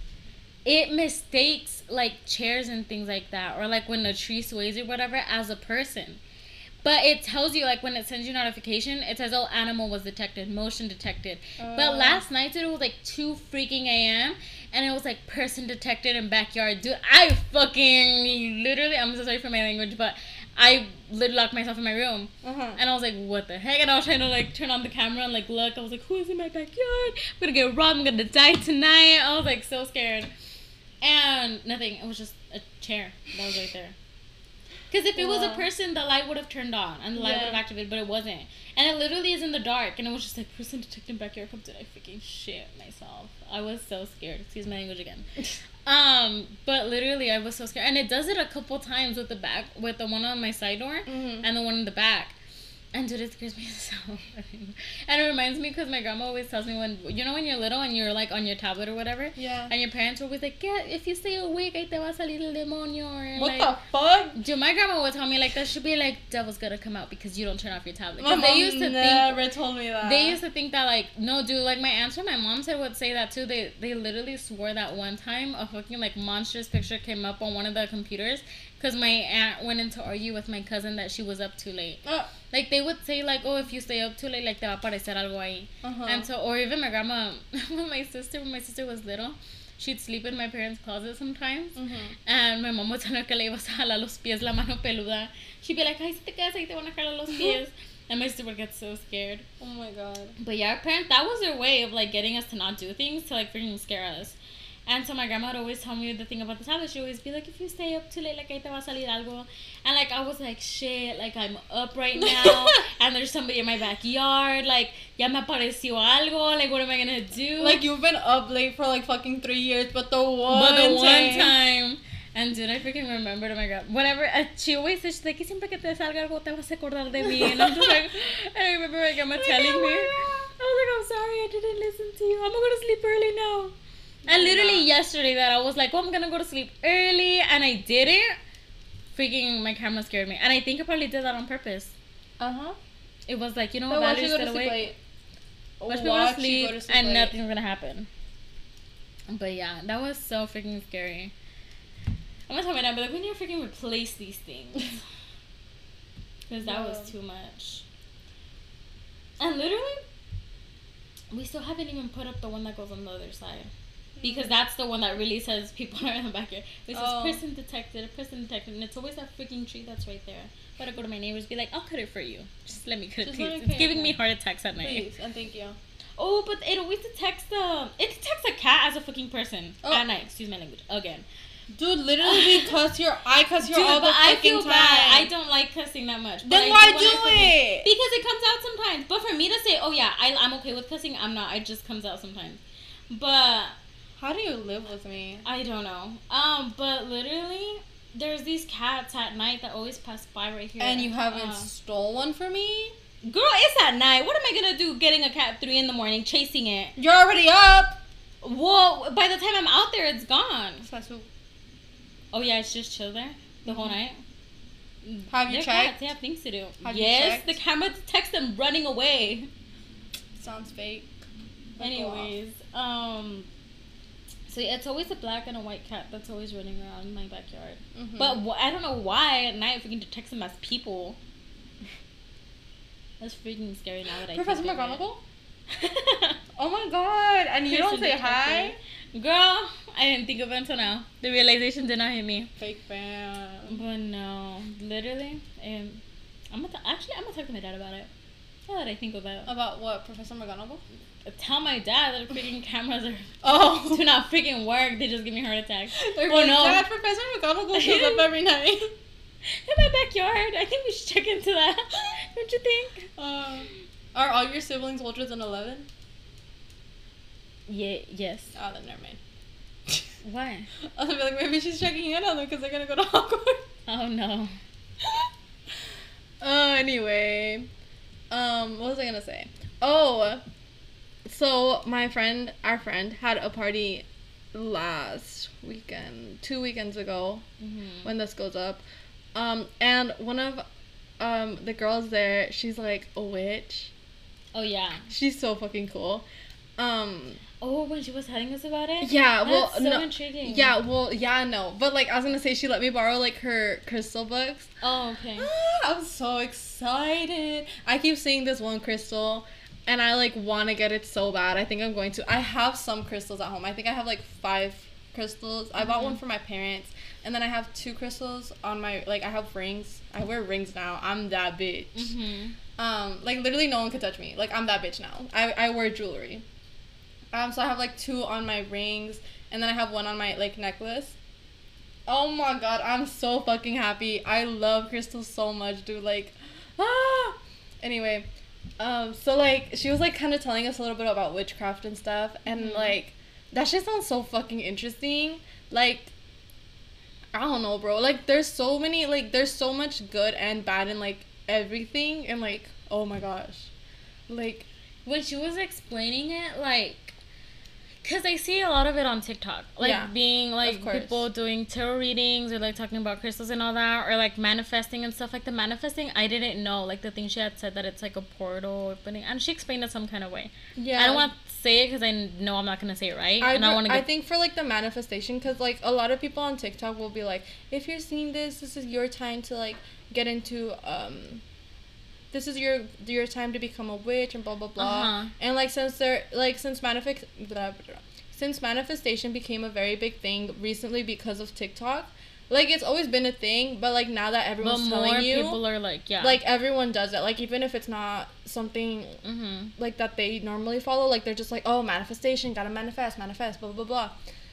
it mistakes like chairs and things like that, or like when a tree sways or whatever as a person. But it tells you like when it sends you notification, it says oh animal was detected, motion detected. Uh, But last night, it was like two freaking a.m. and it was like person detected in backyard. Dude, I fucking literally, I'm so sorry for my language, but I literally locked myself in my room. Uh huh. And I was like, what the heck? And I was trying to like turn on the camera and like look. I was like, who is in my backyard? I'm gonna get robbed. I'm gonna die tonight. I was like so scared. And nothing. It was just a chair that was right there. Because if it was a person, the light would have turned on and the light Yeah. would have activated, but it wasn't. And it literally is in the dark. And it was just like, person detected backyard. To I freaking shit myself. I was so scared. Excuse my language again. Um, but literally, I was so scared, and it does it a couple times with the back, with the one on my side door, Mhm. and the one in the back. And dude, it scares me so. and it reminds me because my grandma always tells me when you know when you're little and you're like on your tablet or whatever, Yeah. and your parents were always like, "Yeah, if you stay awake, ahí te va a salir el demonio." Or What like, the fuck? Dude, my grandma would tell me like that should be like devil's gonna come out because you don't turn off your tablet. My they used to think never told me that. they used to think that like no dude like my aunt and my mom said would say that too they they literally swore that one time a fucking like monstrous picture came up on one of the computers because my aunt went in to argue with my cousin that she was up too late Uh, like they would say like oh if you stay up too late like te va a aparecer algo ahí uh-huh. and so or even my grandma when my sister when my sister was little she'd sleep in my parents closet sometimes Mhm. and my mom would tell her que le ibas a jalar los pies la mano peluda she'd be like ay si te quedas ahí te van a jalar los pies and my sister would get so scared Oh my god. but yeah, our parents, that was their way of like getting us to not do things to like freaking scare us. And so my grandma would always tell me the thing about the tablet. She'd always be like, if you stay up too late, like, ahí te va a salir algo. And like, I was like, shit, like, I'm up right now. and there's somebody in my backyard. Like, ya me apareció algo. Like, what am I gonna do? Like you've been up late for like fucking three years, but the one, but the one time. time. And dude, I freaking remember to my god. Whenever uh, she always says, she's like, siempre que te salga algo, te vas a acordar de mí. And I'm just like, and I remember my grandma telling me, I was like, I'm sorry, I didn't listen to you. I'm gonna go to sleep early now. And literally yesterday, that I was like, oh, I'm gonna go to sleep early, and I didn't. Freaking, my camera scared me, and I think I probably did that on purpose. Uh huh. It was like, you know, But battery's go to still sleep awake. late. Watch me go to Watch sleep, go to sleep and late. nothing's gonna happen. But yeah, that was so freaking scary. I'm gonna tell my dad, but like, we need to freaking replace these things. Because that was too much. And literally, we still haven't even put up the one that goes on the other side. Because that's the one that really says people are in the backyard. It says Oh. person detected, person detected, and it's always that freaking tree that's right there. Gotta go to my neighbors, be like, I'll cut it for you. Just let me cut Just it, please. It's cut it, giving me heart attacks at night. Please and thank you. Oh, but it always detects the it detects a cat as a fucking person Oh. at night. Excuse my language again. Dude, literally, we cuss your. I cuss your Dude, all the but I fucking feel time. bad. I don't like cussing that much. Then why do fucking- it? Because it comes out sometimes. But for me to say, oh yeah, I, I'm okay with cussing, I'm not. It just comes out sometimes. But How do you live with me? I don't know. Um, but literally, there's these cats at night that always pass by right here. And you haven't Uh, stole one for me? girl, it's at night. What am I gonna do? Getting a cat at three in the morning, chasing it. You're already up. Well, by the time I'm out there, it's gone. Oh yeah, it's just chill there the whole night. Have you They're checked? Cats. They have things to do. Have yes, the camera detects them running away. Sounds fake. Anyways, um, so yeah, it's always a black and a white cat that's always running around in my backyard. Mhm. But wh- I don't know why at night if we can detect them as people. That's freaking scary now that I Professor think of. McGonagall? Oh my god! And you don't say hi? Girl, I didn't think of it until now. The realization did not hit me. Fake fan. But no, literally, and I'm gonna t- actually I'm gonna talk to my dad about it. Now that I think about it, About what? Professor McGonagall? Tell my dad that freaking cameras are Oh. do not freaking work. They just give me heart attacks. They're Oh, like, no. Dad, Professor McGonagall shows up every night. In my backyard. I think we should check into that. Don't you think? Uh, are all your siblings older than 11? Yeah. Yes. Oh, then never mind. Why? I'll be like, maybe she's checking in on them because they're gonna go to Hogwarts. Oh no. uh, anyway, um, what was I gonna say? Oh, so my friend, our friend, had a party last weekend, two weekends ago, Mm-hmm. when this goes up. Um, and one of um the girls there, she's like a witch. Oh yeah. She's so fucking cool. Um, Oh, when she was telling us about it. yeah, well, That's so no, intriguing. yeah, well, yeah, no, but like I was gonna say, she let me borrow like her crystal books. Oh okay. I'm so excited. I keep seeing this one crystal and I like want to get it so bad. I think I'm going to. I have some crystals at home. I think I have like 5 crystals. I bought one Mhm. for my parents and then I have two crystals on my like I have rings. I wear rings now. I'm that bitch. Mm-hmm. Um like literally no one could touch me. Like I'm that bitch now. I I wear jewelry. Um so I have like two on my rings and then I have one on my like necklace. Oh my god, I'm so fucking happy. I love crystals so much, dude. Like, ah. Anyway, um, so like she was like kind of telling us a little bit about witchcraft and stuff, and Mhm. like that shit sounds so fucking interesting. Like, I don't know, bro. Like, there's so many, like, there's so much good and bad in like everything, and like, oh my gosh, like, when she was explaining it, like, cause I see a lot of it on TikTok, like Yeah, being like people doing tarot readings or like talking about crystals and all that, or like manifesting and stuff. Like the manifesting, I didn't know. Like the thing she had said that it's like a portal opening, and she explained it some kind of way. yeah. I don't want to say it because I know I'm not gonna say it right, I, and I want to. I think for like the manifestation, because like a lot of people on TikTok will be like, if you're seeing this, this is your time to like get into um, this is your your time to become a witch and blah blah blah. Uh-huh. And like since they're like since manifest since manifestation became a very big thing recently because of TikTok, like it's always been a thing, but like now that everyone's more telling you, people are like, yeah, like everyone does it. Like even if it's not something mm-hmm. like that they normally follow like they're just like oh manifestation gotta manifest manifest blah blah blah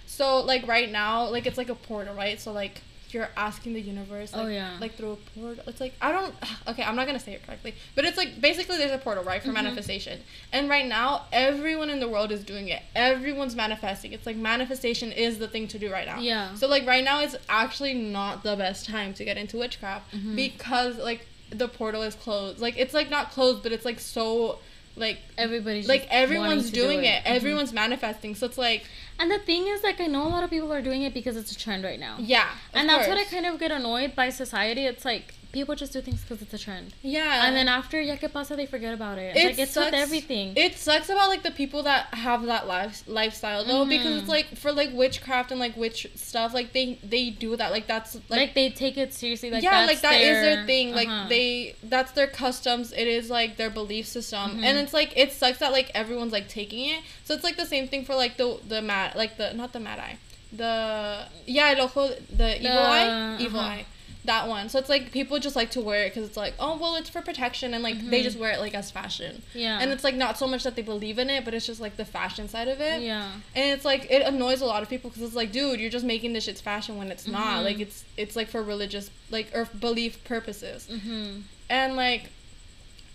so like right now like it's like a portal right so like you're asking the universe like, Oh, yeah. like through a portal it's like i don't okay i'm not gonna say it correctly but it's like basically there's a portal right for Mhm. manifestation and right now everyone in the world is doing it everyone's manifesting it's like manifestation is the thing to do right now Yeah. so like right now it's actually not the best time to get into witchcraft Mhm. because like the portal is closed like it's like not closed but it's like so like everybody's like everyone's to do doing it, Mhm. everyone's manifesting so it's like And the thing is, like, I know a lot of people are doing it because it's a trend right now. yeah and that's what I kind of get annoyed by society. It's like people just do things because it's a trend. yeah And then after ya que pasa, they forget about it. It like it's with sucks- everything. it sucks about like the people that have that life lifestyle though because Mhm. it's like for like witchcraft and like witch stuff like they they do that like that's like, like, they take it seriously. Like yeah like that is their, their thing like uh-huh. they that's their customs it is like their belief system Mhm. and it's like it sucks that like everyone's like taking it so it's like the same thing for like the the mad like the not the mad eye the yeah el ojo the evil eye evil uh-huh. eye that one. So it's like people just like to wear it because it's like, oh well, it's for protection, and like they Mhm. just wear it like as fashion. Yeah. And it's like not so much that they believe in it, but it's just like the fashion side of it. yeah. And it's like it annoys a lot of people because it's like, dude, you're just making this shit's fashion when it's not. Mhm. Like it's it's like for religious like or belief purposes. Mm-hmm. And like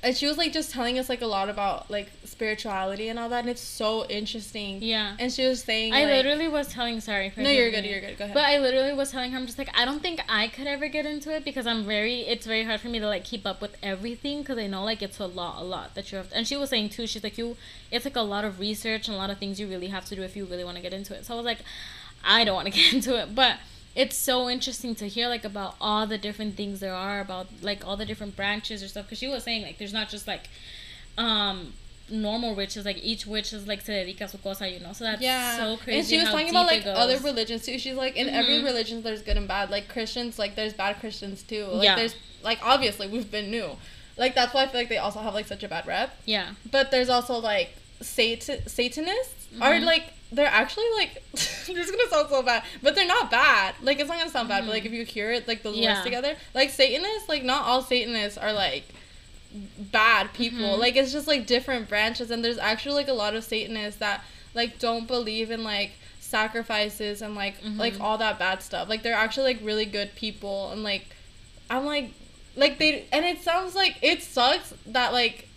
and she was like just telling us like a lot about like spirituality and all that and it's so interesting. Yeah. And she was saying I like, literally was telling. Sorry. For No, you're good, you're good. Go ahead. But I literally was telling her, I'm just like, I don't think I could ever get into it because I'm very, it's very hard for me to like keep up with everything because I know like it's a lot, a lot that you have. To, and she was saying too, she's like, you, it's like a lot of research and a lot of things you really have to do if you really want to get into it. So I was like, I don't want to get into it, but it's so interesting to hear like about all the different things there are about like all the different branches or stuff because she was saying like there's not just like um normal witches like each witch is like se dedica a su cosa you know so that's yeah. so crazy And she was talking about like other religions too. She's like in every Mhm. religion there's good and bad. Like Christians, like there's bad Christians too. Like Yeah. there's like obviously we've been new. Like that's why I feel like they also have like such a bad rep. yeah But there's also like Satan Satanists are Mhm. like they're actually like this is gonna sound so bad, but they're not bad. Like it's not gonna sound bad, but like Mhm. if you hear it like those Yeah. words together, like Satanists, like not all Satanists are like bad people. Mhm. Like it's just like different branches, and there's actually like a lot of Satanists that like don't believe in like sacrifices and like like Mhm. all that bad stuff. Like they're actually like really good people, and like I'm like like they and it sounds like it sucks that like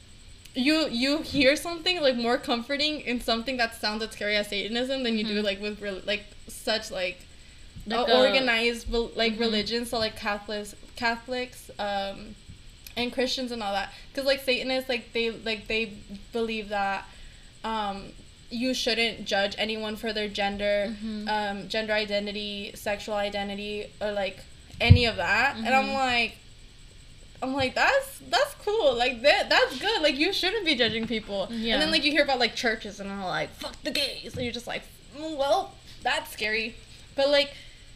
you you hear something like more comforting in something that sounds as scary as Satanism than you do Mhm. like with real like such like, Like uh, organized like Mhm. religions so like Catholics Catholics um and Christians and all that because like Satanists like they like they believe that um you shouldn't judge anyone for their gender Mhm. um gender identity sexual identity or like any of that and I'm Mhm. like I'm like that's that's cool. Like that that's good. Like you shouldn't be judging people. Yeah. and then like you hear about like churches and they're like fuck the gays. And you're just like "Mm, well that's scary. But like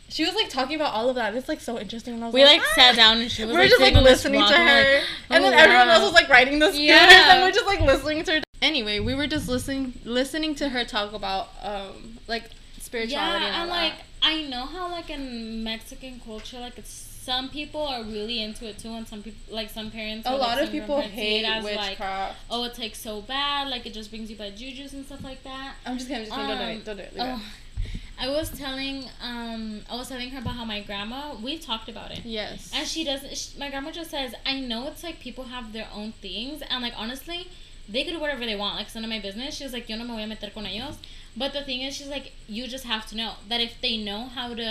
she was like talking about all of that. It's like so interesting. And I was we like "Ah." sat down and she was we're like, just like listening to her. like, and then "Oh, everyone else was like riding the scooters Yeah. and we're just like listening to her. Anyway we were just listening listening to her talk about um like spirituality yeah, and, all and like I know how like in Mexican culture, like it's some people are really into it too, and some people like some parents. a or, like, lot of people hate it as, witchcraft Like, oh, it's like so bad, like it just brings you bad juju's and stuff like that. I'm just kidding. I'm just kidding. don't do Um, it. Don't do it. Leave Oh, I was telling um I was telling her about how my grandma we've talked about it. it. Yes. And she doesn't. She, my grandma just says, "I know it's like people have their own things, and like honestly, they could do whatever they want. Like it's none of my business." She's like, "Yo no me voy a meter con ellos." But the thing is, she's like, you just have to know that if they know how to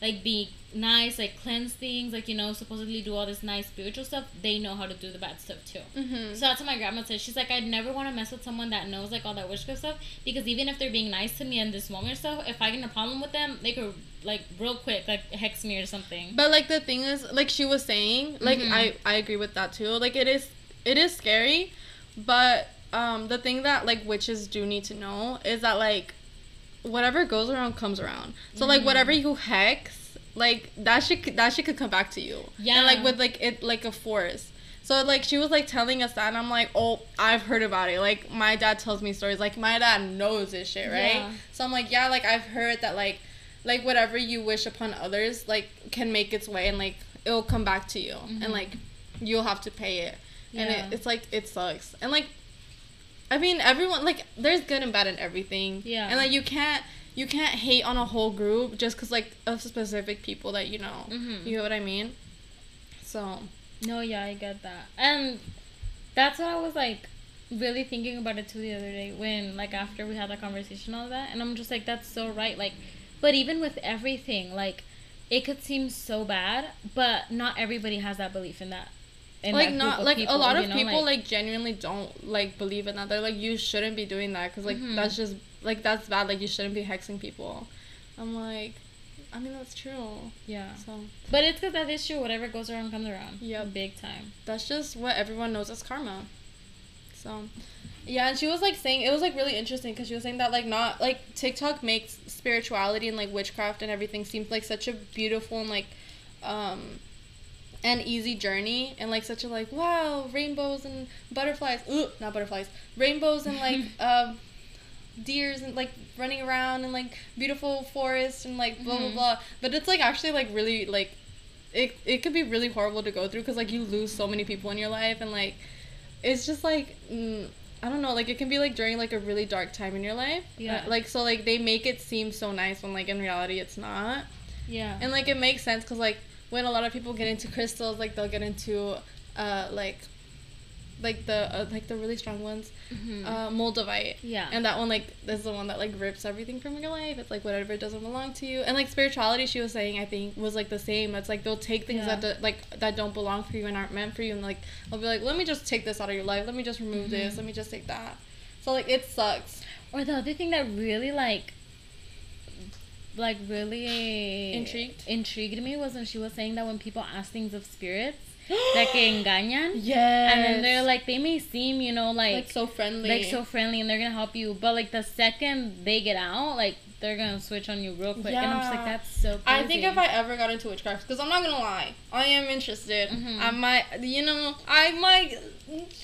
like be nice, like cleanse things, like you know, supposedly do all this nice spiritual stuff, they know how to do the bad stuff too. mm-hmm. So that's what my grandma said. She's like, I'd never want to mess with someone that knows like all that witchcraft stuff because even if they're being nice to me in this moment or stuff, if I get a problem with them, they could like real quick like hex me or something. But like the thing is, like she was saying, like Mhm. I I agree with that too. Like it is it is scary, but um the thing that like witches do need to know is that like whatever goes around comes around. So like Mhm. whatever you hex, like that shit that shit could come back to you. Yeah. And like with like it like a force. So like she was like telling us that and I'm like, "Oh, I've heard about it." Like my dad tells me stories. Like my dad knows this shit, right? Yeah. So I'm like, "Yeah, like I've heard that like like whatever you wish upon others like can make its way and like it'll come back to you Mhm. and like you'll have to pay it." And Yeah. it, it's like it sucks. And like I mean, everyone like there's good and bad in everything. Yeah. And like you can't you can't hate on a whole group just cuz like of specific people that you know. Mhm. You know what I mean? So, No, yeah, I get that. And that's what I was like really thinking about it too the other day when like after we had that conversation all that and I'm just like that's so right like but even with everything like it could seem so bad but not everybody has that belief in that in like not like people, a lot of know, people like, genuinely don't like believe in that. They're like you shouldn't be doing that cuz like Mhm. that's just like that's bad like you shouldn't be hexing people. I'm like I mean that's true. yeah So, but it's because that is true whatever goes around comes around Yeah. big time that's just what everyone knows as karma. So, yeah, and she was like saying it was like really interesting because she was saying that like not like TikTok makes spirituality and like witchcraft and everything seems like such a beautiful and like um an easy journey and like such a like wow rainbows and butterflies ooh not butterflies rainbows and like um deers and like running around and like beautiful forests and like blah blah Mhm. blah but it's like actually like really like it it could be really horrible to go through because like you lose so many people in your life and like it's just like mm, I don't know like it can be like during like a really dark time in your life Yeah. Uh, like so like they make it seem so nice when like in reality it's not Yeah. and like it makes sense because like when a lot of people get into crystals like they'll get into uh like like the uh, like the really strong ones Mhm. uh moldavite yeah. and that one like is the one that like rips everything from your life it's like whatever doesn't belong to you and like spirituality she was saying i think was like the same it's like they'll take things Yeah. that do, like that don't belong for you and aren't meant for you and like they'll be like let me just take this out of your life let me just remove this Mhm. let me just take that so like it sucks Or the other thing that really like like really Intrigued? intrigued me was when she was saying that when people ask things of spirits that que engañan yeah and then they're like they may seem you know like like so friendly like so friendly and they're gonna help you but like the second they get out like they're gonna switch on you real quick and i'm just like that's so crazy. I think if I ever got into witchcraft, because I'm not gonna lie, I am interested. Mhm. I might, you know, I might.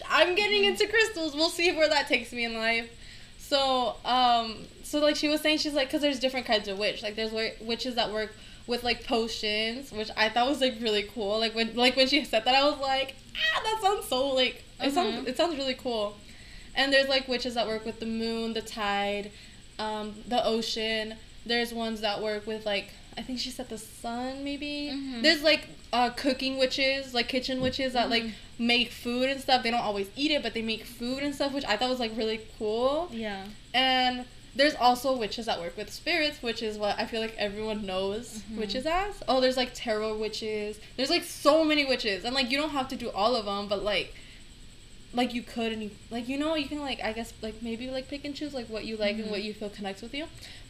I'm getting into crystals. We'll see where that takes me in life. So, um, so like she was saying, she's like, because there's different kinds of witch. Like there's wi- witches that work with like potions, which I thought was like really cool. Like when like when she said that, I was like, ah, that sounds so like it sounds Mhm. it sounds really cool. And there's like witches that work with the moon, the tide, um, the ocean. There's ones that work with like I think she said the sun maybe. Mhm. There's like uh, cooking witches, like kitchen witches that like Mhm. make food and stuff. They don't always eat it, but they make food and stuff, which I thought was like really cool. yeah And there's also witches that work with spirits, which is what I feel like everyone knows Mhm. witches as. Oh, there's like tarot witches. There's like so many witches, and like you don't have to do all of them, but like, like you could, and you like you know you can like I guess like maybe like pick and choose like what you like and Mhm. what you feel connects with you.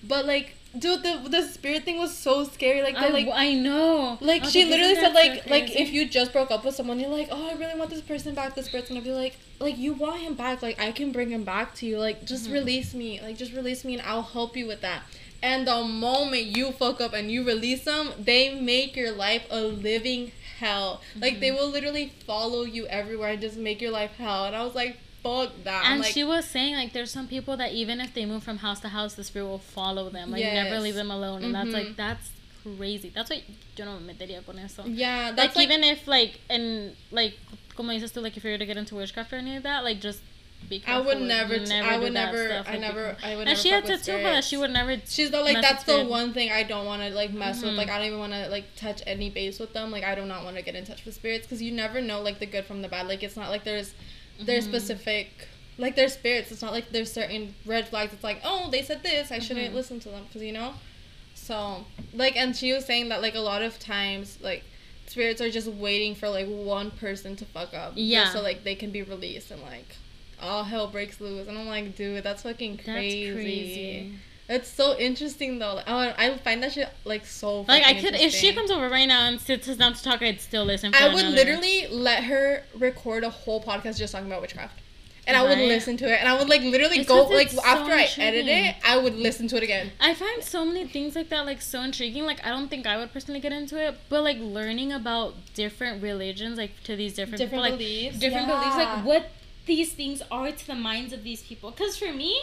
But like, dude, the the spirit thing was so scary. Like the I, like. I know Like was she literally said, like so like if you just broke up with someone, you're like, oh, I really want this person back. This spirit's gonna be like, like you want him back. Like I can bring him back to you. Like just Mhm. release me. Like just release me, and I'll help you with that. And the moment you fuck up and you release them, they make your life a living hell. Like they Mhm. will literally follow you everywhere and just make your life hell. And I was like, fuck that. and like, she was saying like there's some people that even if they move from house to house the spirit will follow them like never leave them alone and that's like that's crazy that's what yo no me metería con eso yeah, like, that's like, even if like and like como dices tú like if you were to get into witchcraft or any of that like just be careful. I would with- never. T- I would never. stuff, I like, never. I would and never. she had with to too but she would never She's the, like that's the one thing I don't want to like mess with. Mhm. Like I don't even want to like touch any base with them. Like I do not want to get in touch with spirits because you never know like the good from the bad. Like it's not like there's there's Mhm. specific like there's spirits. It's not like there's certain red flags. It's like oh they said this I shouldn't Mhm. listen to them because you know. So like and she was saying that like a lot of times like spirits are just waiting for like one person to fuck up. Yeah. so like they can be released and like all hell breaks loose. And I'm like dude that's fucking that's crazy. It's so interesting though. Like, I I find that shit like so. like I could if she comes over right now and sits us down to talk I'd still listen for I would another- literally let her record a whole podcast just talking about witchcraft, and I would listen to it, and I would like literally It's go like so after I edit it, I would listen to it again. I find so many things like that like so intriguing. Like I don't think I would personally get into it, but like learning about different religions, like to these different, people, like beliefs. different beliefs, like what these things are to the minds of these people. Because for me,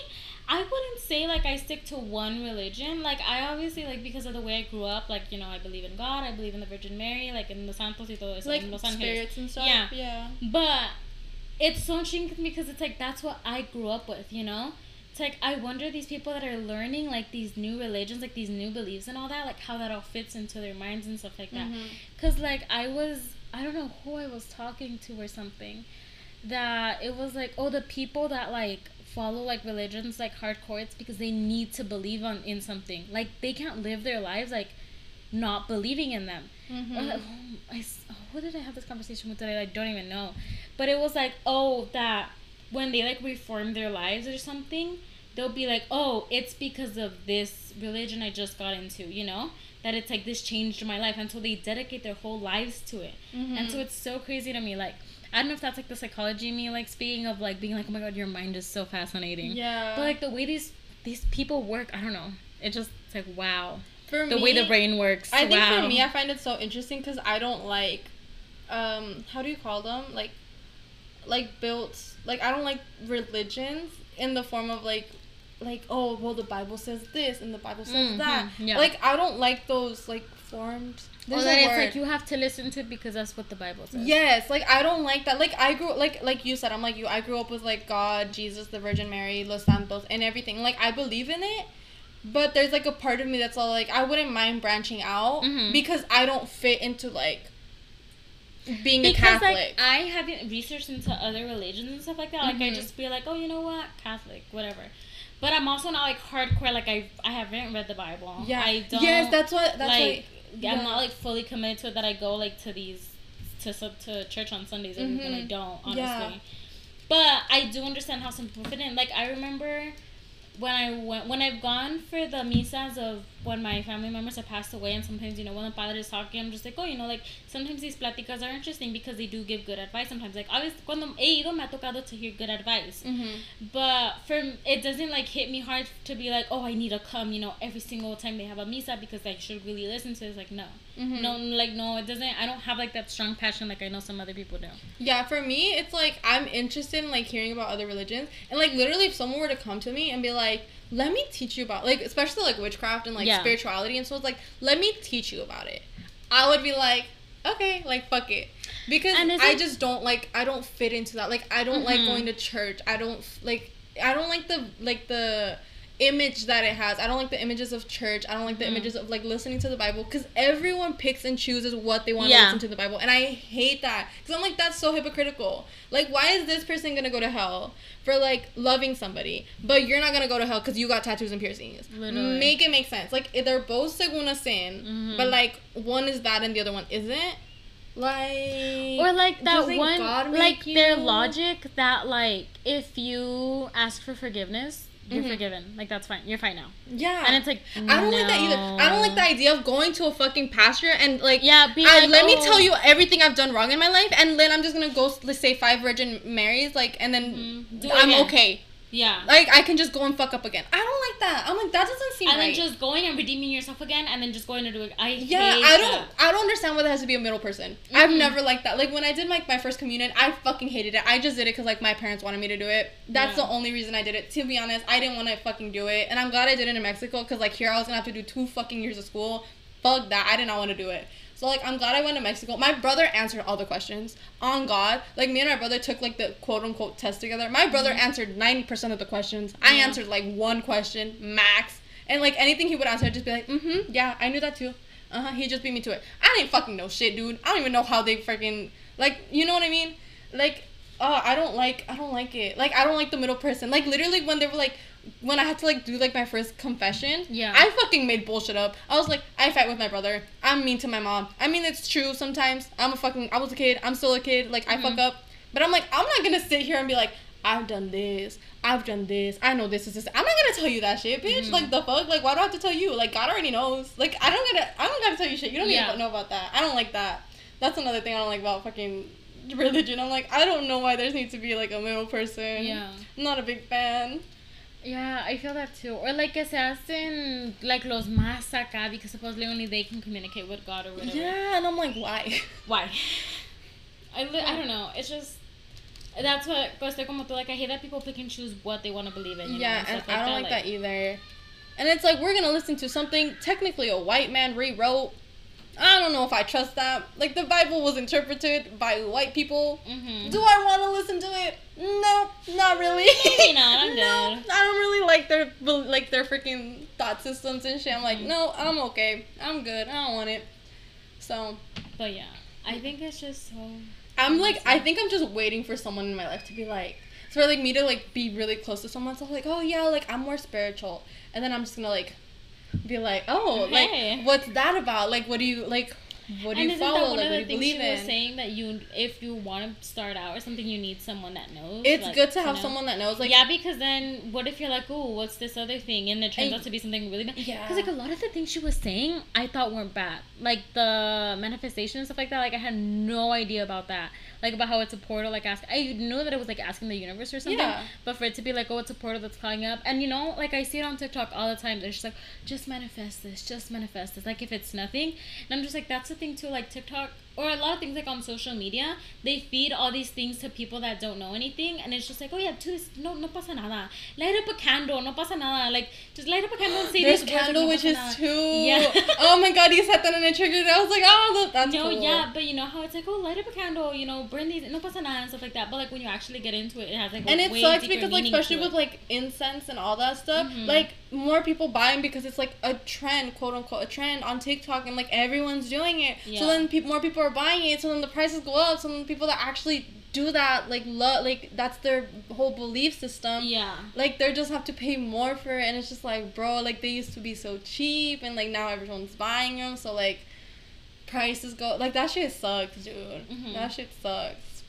I wouldn't say like I stick to one religion. Like I obviously like because of the way I grew up, like you know I believe in God, I believe in the Virgin Mary, like in the Santos y todo eso, like en Los Ángeles. spirits and stuff. Yeah. yeah. But it's so intriguing because it's like that's what I grew up with, you know? It's like I wonder these people that are learning like these new religions, like these new beliefs and all that, like how that all fits into their minds and stuff like that. Mhm. Cause like I was, I don't know who I was talking to or something, that it was like, oh, the people that like follow like religions like hardcore, it's because they need to believe on in something. Like they can't live their lives like not believing in them. Mhm. Or, like, I s- oh, who did I have this conversation with today? I don't even know. But it was like, oh, that when they like reform their lives or something, they'll be like, oh, it's because of this religion I just got into, you know? That it's like this changed my life until they dedicate their whole lives to it. And so Mhm. it's so crazy to me. Like, I don't know if that's like the psychology in me, like speaking of like being like, oh my god, your mind is so fascinating. yeah. But like the way these these people work, I don't know. It just it's like wow, for the me, way the brain works. I think for me, I find it so interesting because I don't like, um, how do you call them? Like, like built. Like I don't like religions in the form of like, like oh well the Bible says this and the Bible says Mhm, that. yeah. Like I don't like those like formed. Or There's that it's like you have to listen to it because that's what the Bible says. Yes, like I don't like that. Like I grew like like you said, I'm like you. I grew up with like God, Jesus, the Virgin Mary, Los Santos, and everything. Like I believe in it, but there's like a part of me that's all like I wouldn't mind branching out Mhm. because I don't fit into like being because a Catholic. like I haven't researched into other religions and stuff like that. Like I Mhm. just feel like, oh, you know what, Catholic, whatever. But I'm also not like hardcore. Like I, I haven't read the Bible. yeah. I don't. yes, that's what. That's like. Like. I'm not like fully committed to it. That I go like to these, to sub to church on Sundays and everything. Mm-hmm. I don't honestly. Yeah. But I do understand how some people fit in. Like I remember when I went when I've gone for the misas of when my family members have passed away and sometimes you know when the padre is talking I'm just like oh you know like sometimes these pláticas are interesting because they do give good advice sometimes like obviously cuando he ido me ha tocado to hear good advice Mm-hmm. but for it doesn't like hit me hard to be like oh I need to come you know every single time they have a misa because I should really listen to it. it's like no Mm-hmm. no like no it doesn't I don't have like that strong passion like I know some other people do Yeah, for me, it's like I'm interested in like hearing about other religions, and like literally, if someone were to come to me and be like, "Let me teach you about like especially like witchcraft and like Yeah. spirituality," and so it's like, "Let me teach you about it," I would be like, "Okay, like fuck it," because I just don't like I don't fit into that. Like I don't like Mhm. going to church. I don't like I don't like the like the image that it has. I don't like the images of church. I don't like the Mhm. images of like listening to the Bible because everyone picks and chooses what they want to Yeah. listen to the Bible, and I hate that because I'm like that's so hypocritical. Like, why is this person gonna go to hell for like loving somebody, but you're not gonna go to hell because you got tattoos and piercings? Literally. Make it make sense. Like, they're both según a sin, Mhm. but like one is bad and the other one isn't. Like, or like that one God like their you- logic that like if you ask for forgiveness you're Mhm. forgiven like that's fine you're fine now yeah, and it's like I don't like that either. I don't like the idea of going to a fucking pastor and like yeah be I, like, let me oh, tell you everything I've done wrong in my life, and then I'm just gonna go let's say five Virgin Marys, like, and then Mhm. I'm okay. Yeah Like I can just go and fuck up again. I don't like that. I'm like that doesn't seem like and right. then just going and redeeming yourself again and then just going to do it i yeah, I don't. that. I don't understand why there has to be a middle person. I've Mhm. never liked that. Like when I did like my first communion, I fucking hated it. I just did it because like my parents wanted me to do it. That's Yeah. the only reason I did it. To be honest, I didn't want to fucking do it, and I'm glad I did it in Mexico because like here I was gonna have to do two fucking years of school. Fuck that. I did not want to do it. So like I'm glad I went to Mexico. My brother answered all the questions. On God, like me and my brother took like the quote unquote test together. My brother answered ninety percent of the questions. I answered like one question max, and like anything he would answer, I'd just be like, mm-hmm, yeah, I knew that too. Uh huh. He just beat me to it. I didn't fucking know shit, dude. I don't even know how they freaking like. You know what I mean? Like, uh, I don't like. I don't like it. Like, I don't like the middle person. Like, literally, when they were like, when I had to like do like my first confession. Yeah. I fucking made bullshit up. I was like, I fight with my brother. I'm mean to my mom. I mean, it's true sometimes. I'm a fucking. I was a kid. I'm still a kid. Like, I fuck Mhm. up. But I'm like, I'm not gonna sit here and be like. I've done this. I've done this. I know this is this. I'm not gonna tell you that shit, bitch. Mhm. Like the fuck. Like why do I have to tell you? Like God already knows. Like I don't gotta. I don't gotta tell you shit. You don't Yeah. need to know about that. I don't like that. That's another thing I don't like about fucking religion. I'm like I don't know why there needs to be like a middle person. yeah I'm not a big fan. Yeah i feel that too or like que se hacen like los más acá because supposedly only they can communicate with god or whatever Yeah, and I'm like why? Why? I, li- I don't know. It's just that's what pues estoy como tú like I hate that people pick and choose what they want to believe in. You know, yeah, and stuff I don't like, that either. And it's like we're gonna listen to something technically a white man rewrote. I don't know if I trust that. Like the Bible was interpreted by white people. Mm-hmm. Do I want to listen to it? No, not really. Maybe not, I'm no, good. I don't really like their like their freaking thought systems and shit. I'm like, Mhm. no, I'm okay. I'm good. I don't want it. So But yeah, I think it's just so. I'm like, I think I'm just waiting for someone in my life to be like, for like me to like be really close to someone. So I'm like, oh yeah, like I'm more spiritual, and then I'm just gonna like be like, oh, Hey. like what's that about? Like, what do you like? What do and you isn't that follow? one Like, of what the do you believe she was in? saying that you, if you want to start out or something, you need someone that knows. It's like, good to have know. someone that knows. Like, yeah, because then what if you're like, oh, what's this other thing, and it turns And- out to be something really bad? Yeah. Because like a lot of the things she was saying, I thought weren't bad. Like the manifestation and stuff like that. Like I had no idea about that. Like about how it's a portal. Like ask, I knew that it was like asking the universe or something. Yeah. But for it to be like, oh, it's a portal that's calling up, and you know, like I see it on TikTok all the time. They're just like, just manifest this, just manifest this. Like if it's nothing, and I'm just like, that's the too. Like TikTok or a lot of things like on social media, they feed all these things to people that don't know anything, and it's just like, oh yeah, do this, no, no pasa nada. Light up a candle, no pasa nada. Like just light up a candle and say words, candle no witches pasa too. Yeah. oh my god, you said that and it triggered. it. I was like, oh, that's No, cool. yeah, but you know how it's like, oh, light up a candle, you know, burn these, no pasa nada and stuff like that. But like when you actually get into it, it has like and it sucks because like especially it. with like incense and all that stuff Mhm. like more people buy them because it's like a trend quote unquote a trend on tiktok and like everyone's doing it Yeah. so then peop more people are buying it so then the prices go up so then people that actually do that like love like that's their whole belief system yeah. like they just have to pay more for it and it's just like bro like they used to be so cheap and like now everyone's buying them so like prices go like that shit sucks dude Mhm. that shit sucks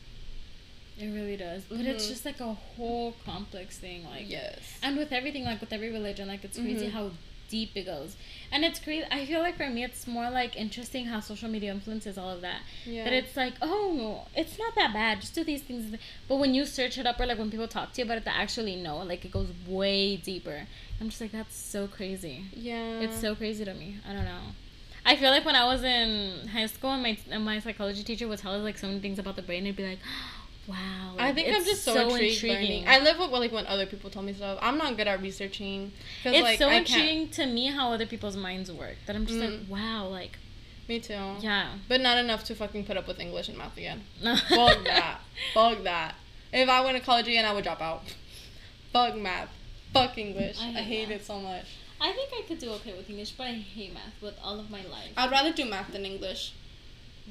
It really does. But it's Mhm. just like a whole complex thing. Like yes and with everything, like with every religion, like it's crazy Mhm. how deep it goes. And it's crazy I feel like for me it's more like interesting how social media influences all of that. yeah That it's like, oh, it's not that bad. Just do these things. But when you search it up or like when people talk to you about it, they actually know. Like it goes way deeper. I'm just like, that's so crazy. yeah It's so crazy to me. I don't know. I feel like when I was in high school and my and my psychology teacher would tell us like so many things about the brain, it'd be like, wow. I like, think I'm just so, intrigued learning. I live with like when other people tell me stuff. I'm not good at researching. 'cause, it's like, so I intriguing to me how other people's minds work that I'm just like, Mm. wow, like, me too. yeah. But not enough to fucking put up with English and math again. No. Fuck that. Fuck that. If I went to college again, I would drop out. Fuck math. Fuck English. I I hate hate, it so much. I think I could do okay with English, but I hate math with all of my life. I'd rather do math than English.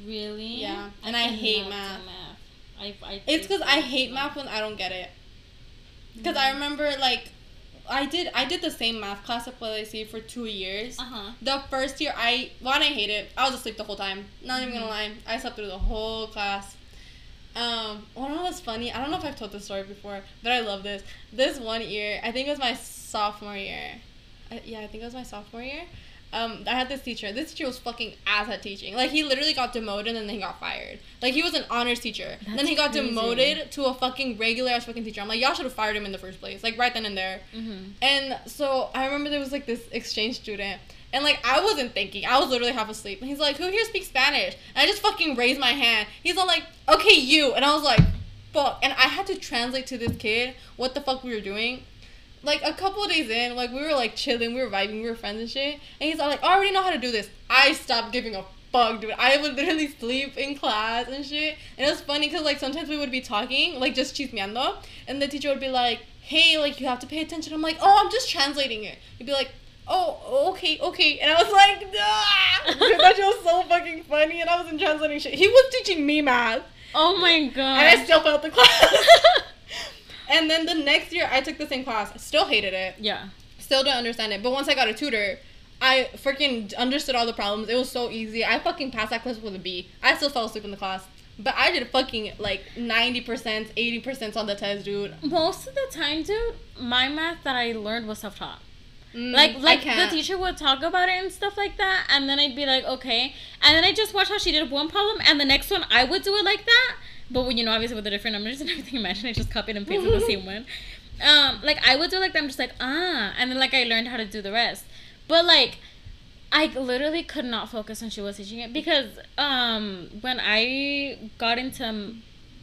really? Yeah, and I hate math. math. I, I It's because I hate math when I don't get it. Because I remember like, I did I did the same math class at PLAC for two years. Uh huh. The first year, I one I hate it. I was asleep the whole time. Not even gonna lie, I slept through the whole class. Um, one of was funny. I don't know if I've told this story before, but I love this. This one year, I think it was my sophomore year. I, yeah, I think it was my sophomore year. Um, I had this teacher. This teacher was fucking ass at teaching. Like he literally got demoted and then he got fired. Like he was an honors teacher. then he got crazy. demoted to a fucking regular ass fucking teacher. I'm like, y'all should have fired him in the first place. Like right then and there. Mm-hmm. And so I remember there was like this exchange student. And like I wasn't thinking. I was literally half asleep. And he's like, Who here speaks Spanish? And I just fucking raised my hand. He's all like, Okay, you. And I was like, fuck. And I had to translate to this kid what the fuck we were doing. Like a couple of days in, like we were like chilling, we were vibing, we were friends and shit. And he's all like, I already know how to do this. I stopped giving a fuck, dude. I would literally sleep in class and shit. And it was funny because like sometimes we would be talking, like just chismeando, and the teacher would be like, Hey, like you have to pay attention. I'm like, Oh, I'm just translating it. He'd be like, Oh, okay, okay. And I was like, nah. Dude, that shit was so fucking funny, and I wasn't translating shit. He was teaching me math, Oh my god. and. I still failed the class. and then the next year, I took the same class. I still hated it. yeah. Still didn't understand it. But once I got a tutor, I freaking understood all the problems. It was so easy. I fucking passed that class with a B. I still fell asleep in the class. But I did fucking like 90%, 80% on the test, dude. Most of the time, dude, my math that I learned was self taught. Mm, Like like the teacher would talk about it and stuff like that, and then I'd be like, okay, and then I just watch how she did one problem, and the next one I would do it like that, but when, you know, obviously with the different numbers and everything, imagine I just copied and pasted the same one. Um, like I would do like that. I'm just like ah, and then like I learned how to do the rest, but like. I literally could not focus when she was teaching it because um, when I got into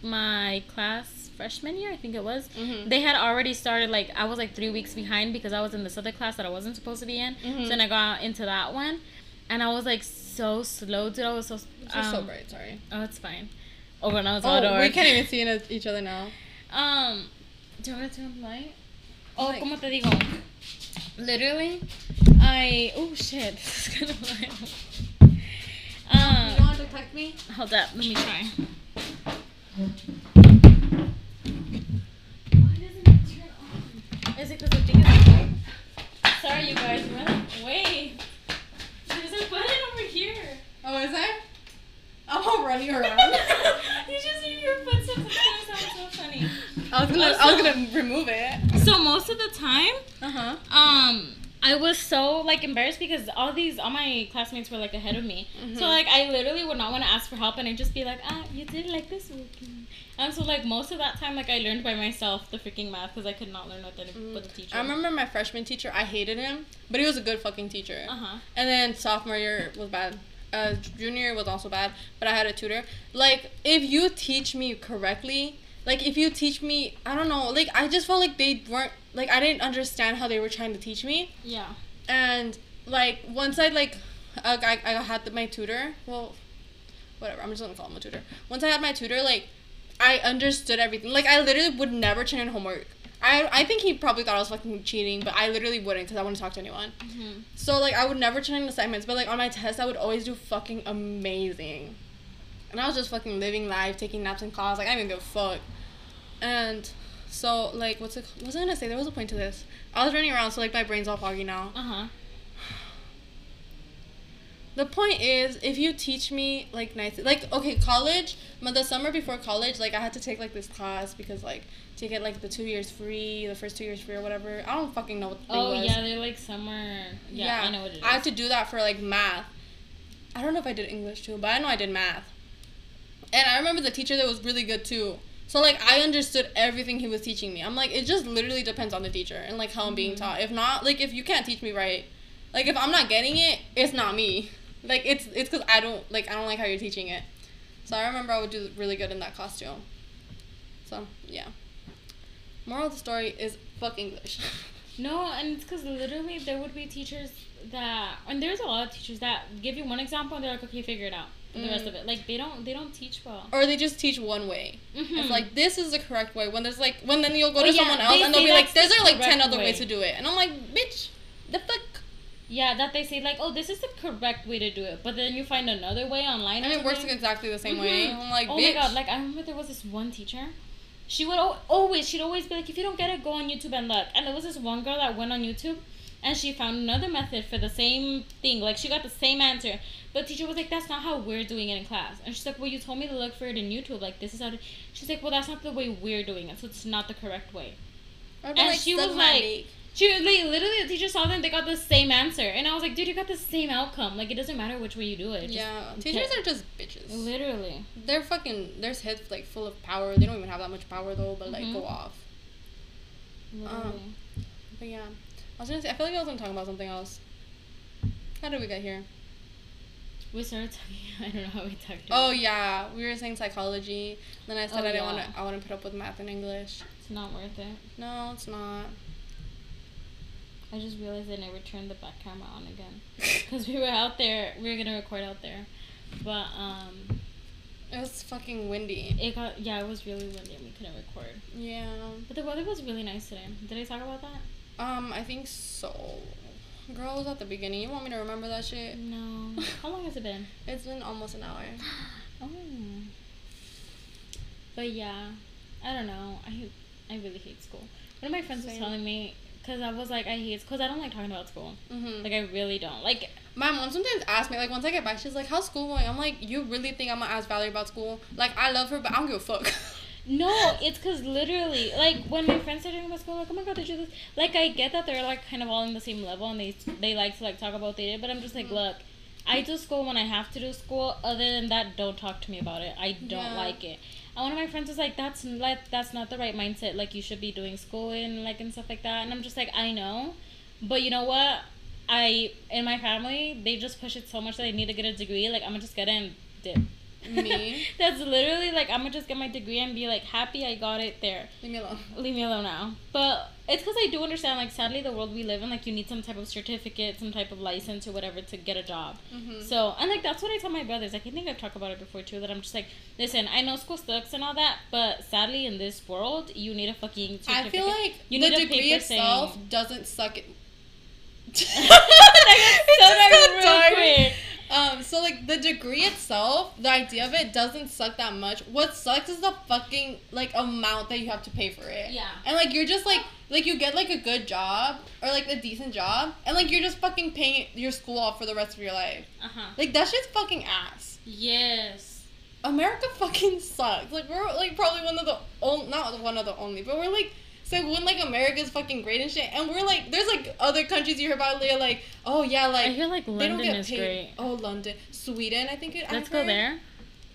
my class freshman year, I think it was, Mhm. they had already started like I was like three weeks behind because I was in this other class that I wasn't supposed to be in. Mhm. So then I got into that one, and I was like so slow, dude. I was so. Just so um, bright, sorry. Oh, it's fine. Oh, when I was Oh, outdoors. we can't even see in each other now. Um, do you want to turn the light? Oh, Like- como te digo? Literally, I. Oh shit, this is gonna lie. you Um, want to text me? hold up, let me try. Why doesn't it turn on? Is it because the thing is Sorry, you guys. Wait. There's a button over here. Oh, is there? I'm all running around. you just hear your footsteps. It's gonna sound so funny. I was gonna, I was gonna remove it. So most of the time, Uh huh. um I was so like embarrassed because all these all my classmates were like ahead of me. So Mhm. like I literally would not want to ask for help and I'd just be like, ah, you did like this. okay." And so like most of that time like I learned by myself the freaking math because I could not learn with the, with the teacher. I remember my freshman teacher. I hated him, but he was a good fucking teacher. Uh huh. And then sophomore year was bad. Uh, junior was also bad, but I had a tutor. Like if you teach me correctly, like if you teach me, I don't know, like I just felt like they weren't like I didn't understand how they were trying to teach me, Yeah. and like once I like, uh, I I had the, my tutor. Well, whatever. I'm just gonna call him a tutor. Once I had my tutor, like I understood everything. Like I literally would never turn in homework. I, I think he probably thought I was fucking cheating, but I literally wouldn't because I wouldn't talk to anyone. Mm-hmm. So like I would never turn in assignments, but like on my test I would always do fucking amazing. And I was just fucking living life, taking naps in class, like I didn't give a fuck. And so like what's it what was I gonna say? There was a point to this. I was running around so like my brain's all foggy now. Uh huh. The point is if you teach me like nice like okay, college, but the summer before college, like I had to take like this class because like to get like the two years free, the first two years free or whatever. I don't fucking know what the thing Oh was. yeah, they're like summer. Yeah, I know what it is. I had to do that for like math. I don't know if I did English too, but I know I did math. And I remember the teacher that was really good too. So like I understood everything he was teaching me. I'm like it just literally depends on the teacher and like how I'm being Mhm. taught. If not, like if you can't teach me right, like if I'm not getting it, it's not me. Like it's it's cuz I don't like I don't like how you're teaching it. So I remember I would do really good in that costume. So, yeah. Moral of the story is fuck English. No, and it's because literally there would be teachers that, and there's a lot of teachers that give you one example and they're like, okay, figure it out. For the rest Mm. of it, like they don't, they don't teach well. or they just teach one way. Mhm. It's like this is the correct way. When there's like when then you'll go to yeah, someone else and they'll be like, "There's the like ten other ways to do it," and I'm like, "Bitch, the fuck." yeah, that they say like, oh, this is the correct way to do it, but then you find another way online. And it works exactly the same way. Mhm. I'm like, oh "Bitch." my god! Like I remember there was this one teacher. She would always, she'd always be like, if you don't get it, go on YouTube and look. And there was this one girl that went on YouTube, and she found another method for the same thing. Like she got the same answer, but teacher was like, that's not how we're doing it in class. And she's like, well, you told me to look for it in YouTube. Like this is how. To-. She's like, well, that's not the way we're doing it, so it's not the correct way. And like, she was like- dick." She like, literally, the teacher saw them, they got the same answer, and I was like, dude, you got the same outcome. Like it doesn't matter which way you do it. yeah, teachers are just bitches. literally. They're fucking. Their heads like full of power. They don't even have that much power though, but like Mhm. go off. Literally. But yeah, I was gonna say. I feel like I was gonna talk about something else. How did we get here? we started talking. I don't know how we talked. Oh yeah, we were saying psychology. Then I said Oh, I didn't yeah. want to. I want to put up with math and English. It's not worth it. No, it's not. I just realized I never turned the back camera on again. Because we were out there, we were gonna record out there. But, um, It was fucking windy. it got, yeah, it was really windy and we couldn't record. Yeah. But the weather was really nice today. Did I talk about that? Um, I think so. Girl, it was at the beginning. You want me to remember that shit? No. How long has it been? It's been almost an hour. Oh. But yeah, I don't know. I I really hate school. One of my friends was telling me, because I was like, I hate, because I don't like talking about school. Mm-hmm. Like, I really don't. Like, My mom sometimes asks me, like, once I get back, she's like, how's school going? I'm like, you really think I'm gonna ask Valerie about school? Like, I love her, but I don't give a fuck. No, it's because literally, like when my friends are talking about school, like, oh my god, did you this? Like, I get that they're like kind of all in the same level and they they like to like talk about what they did, but I'm just like, Mhm. look, I do school when I have to do school. Other than that, don't talk to me about it. I don't Yeah. like it. One of my friends was like, that's like that's not the right mindset. Like, you should be doing school and like and stuff like that. And I'm just like, I know, but you know what? I in my family they just push it so much that I need to get a degree. Like, I'm gonna just get and dip. Me? That's literally like I'm gonna just get my degree and be like happy I got it there. Leave me alone. Leave me alone now. But it's because I do understand like sadly the world we live in like you need some type of certificate, some type of license or whatever to get a job. Mm-hmm. So and like that's what I tell my brothers. Like I think I've talked about it before too. That I'm just like, listen, I know school sucks and all that, but sadly in this world you need a fucking certificate. I feel like You the degree itself saying- doesn't suck it. That got so It just dark dark. Um, so like the degree itself, the idea of it doesn't suck that much. What sucks is the fucking like amount that you have to pay for it. Yeah. And like you're just like like you get like a good job or like a decent job and like you're just fucking paying your school off for the rest of your life. Uh huh. Like that shit's fucking ass. Yes. America fucking sucks. Like we're like probably one of the only not one of the only, but we're like so when like America's fucking great and shit, and we're like there's like other countries you hear about they're like oh yeah like I hear like they don't London get is paid. great. Oh London, Sweden, I think it. Let's I've go heard. there.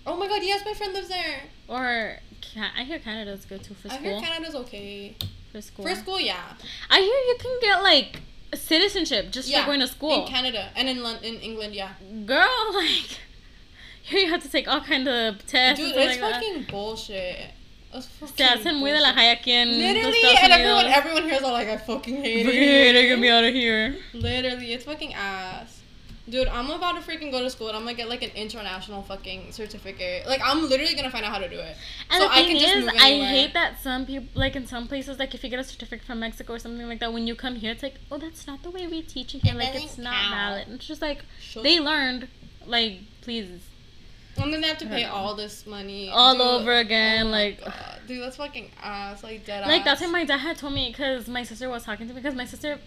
Oh my god, yes, my friend lives there. Or I hear Canada's good too for school. I heard Canada's okay. for school. For school, yeah. I hear you can get like citizenship just for going to school. in Canada and in Lon- in England. Yeah, Girl, like here you have to take all kind of tests. dude, it's like that. fucking bullshit. It's fucking Se hacen muy de la high aquí en Literally, and everyone, everyone here is all like, I fucking hate Fucking it. hate it, get me out of here. Literally, it's fucking ass. Dude, I'm about to freaking go to school and I'm gonna get like an international fucking certificate. Like, I'm literally gonna find out how to do it. And So the I thing can just is, I hate that some people, like in some places, like if you get a certificate from Mexico or something like that, when you come here, it's like, oh, that's not the way we teach it here. It like it's not count. valid. It's just like Shut they learned, like please, And then they have to pay all this money. all Dude, over again. oh like, God. Dude, that's fucking ass. Like, dead like that's ass. what my dad had told me because my sister was talking to me because my sister,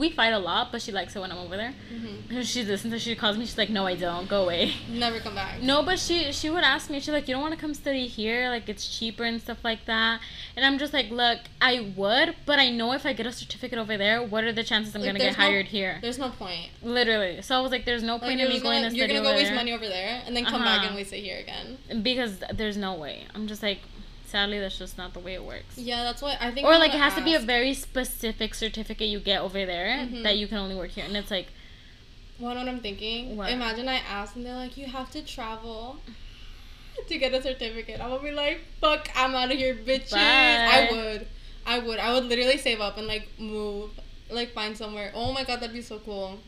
we fight a lot, but she likes it when I'm over there. Mhm. She listens. She calls me. She's like, no, I don't. Go away. Never come back. No, but she she would ask me. She's like, you don't want to come study here, like it's cheaper and stuff like that. And I'm just like, look, I would, but I know if I get a certificate over there, what are the chances I'm Like, gonna get no- hired here? There's no point. Literally. So I was like, there's no point you're, in me going gonna, to you're gonna go waste there money over there and then come back Uh-huh. and waste it here again. because there's no way. I'm just like, sadly, that's just not the way it works. Yeah, that's what I think. Or like it has to be a very specific certificate you get over there Mhm. that you can only work here, and it's like, Well, know what I'm thinking? What? Imagine I ask and they're like, you have to travel to get a certificate. I'm gonna be like, fuck, I'm out of here, bitches. I would. I would. I would literally save up and like move, like find somewhere. Oh my god, that'd be so cool.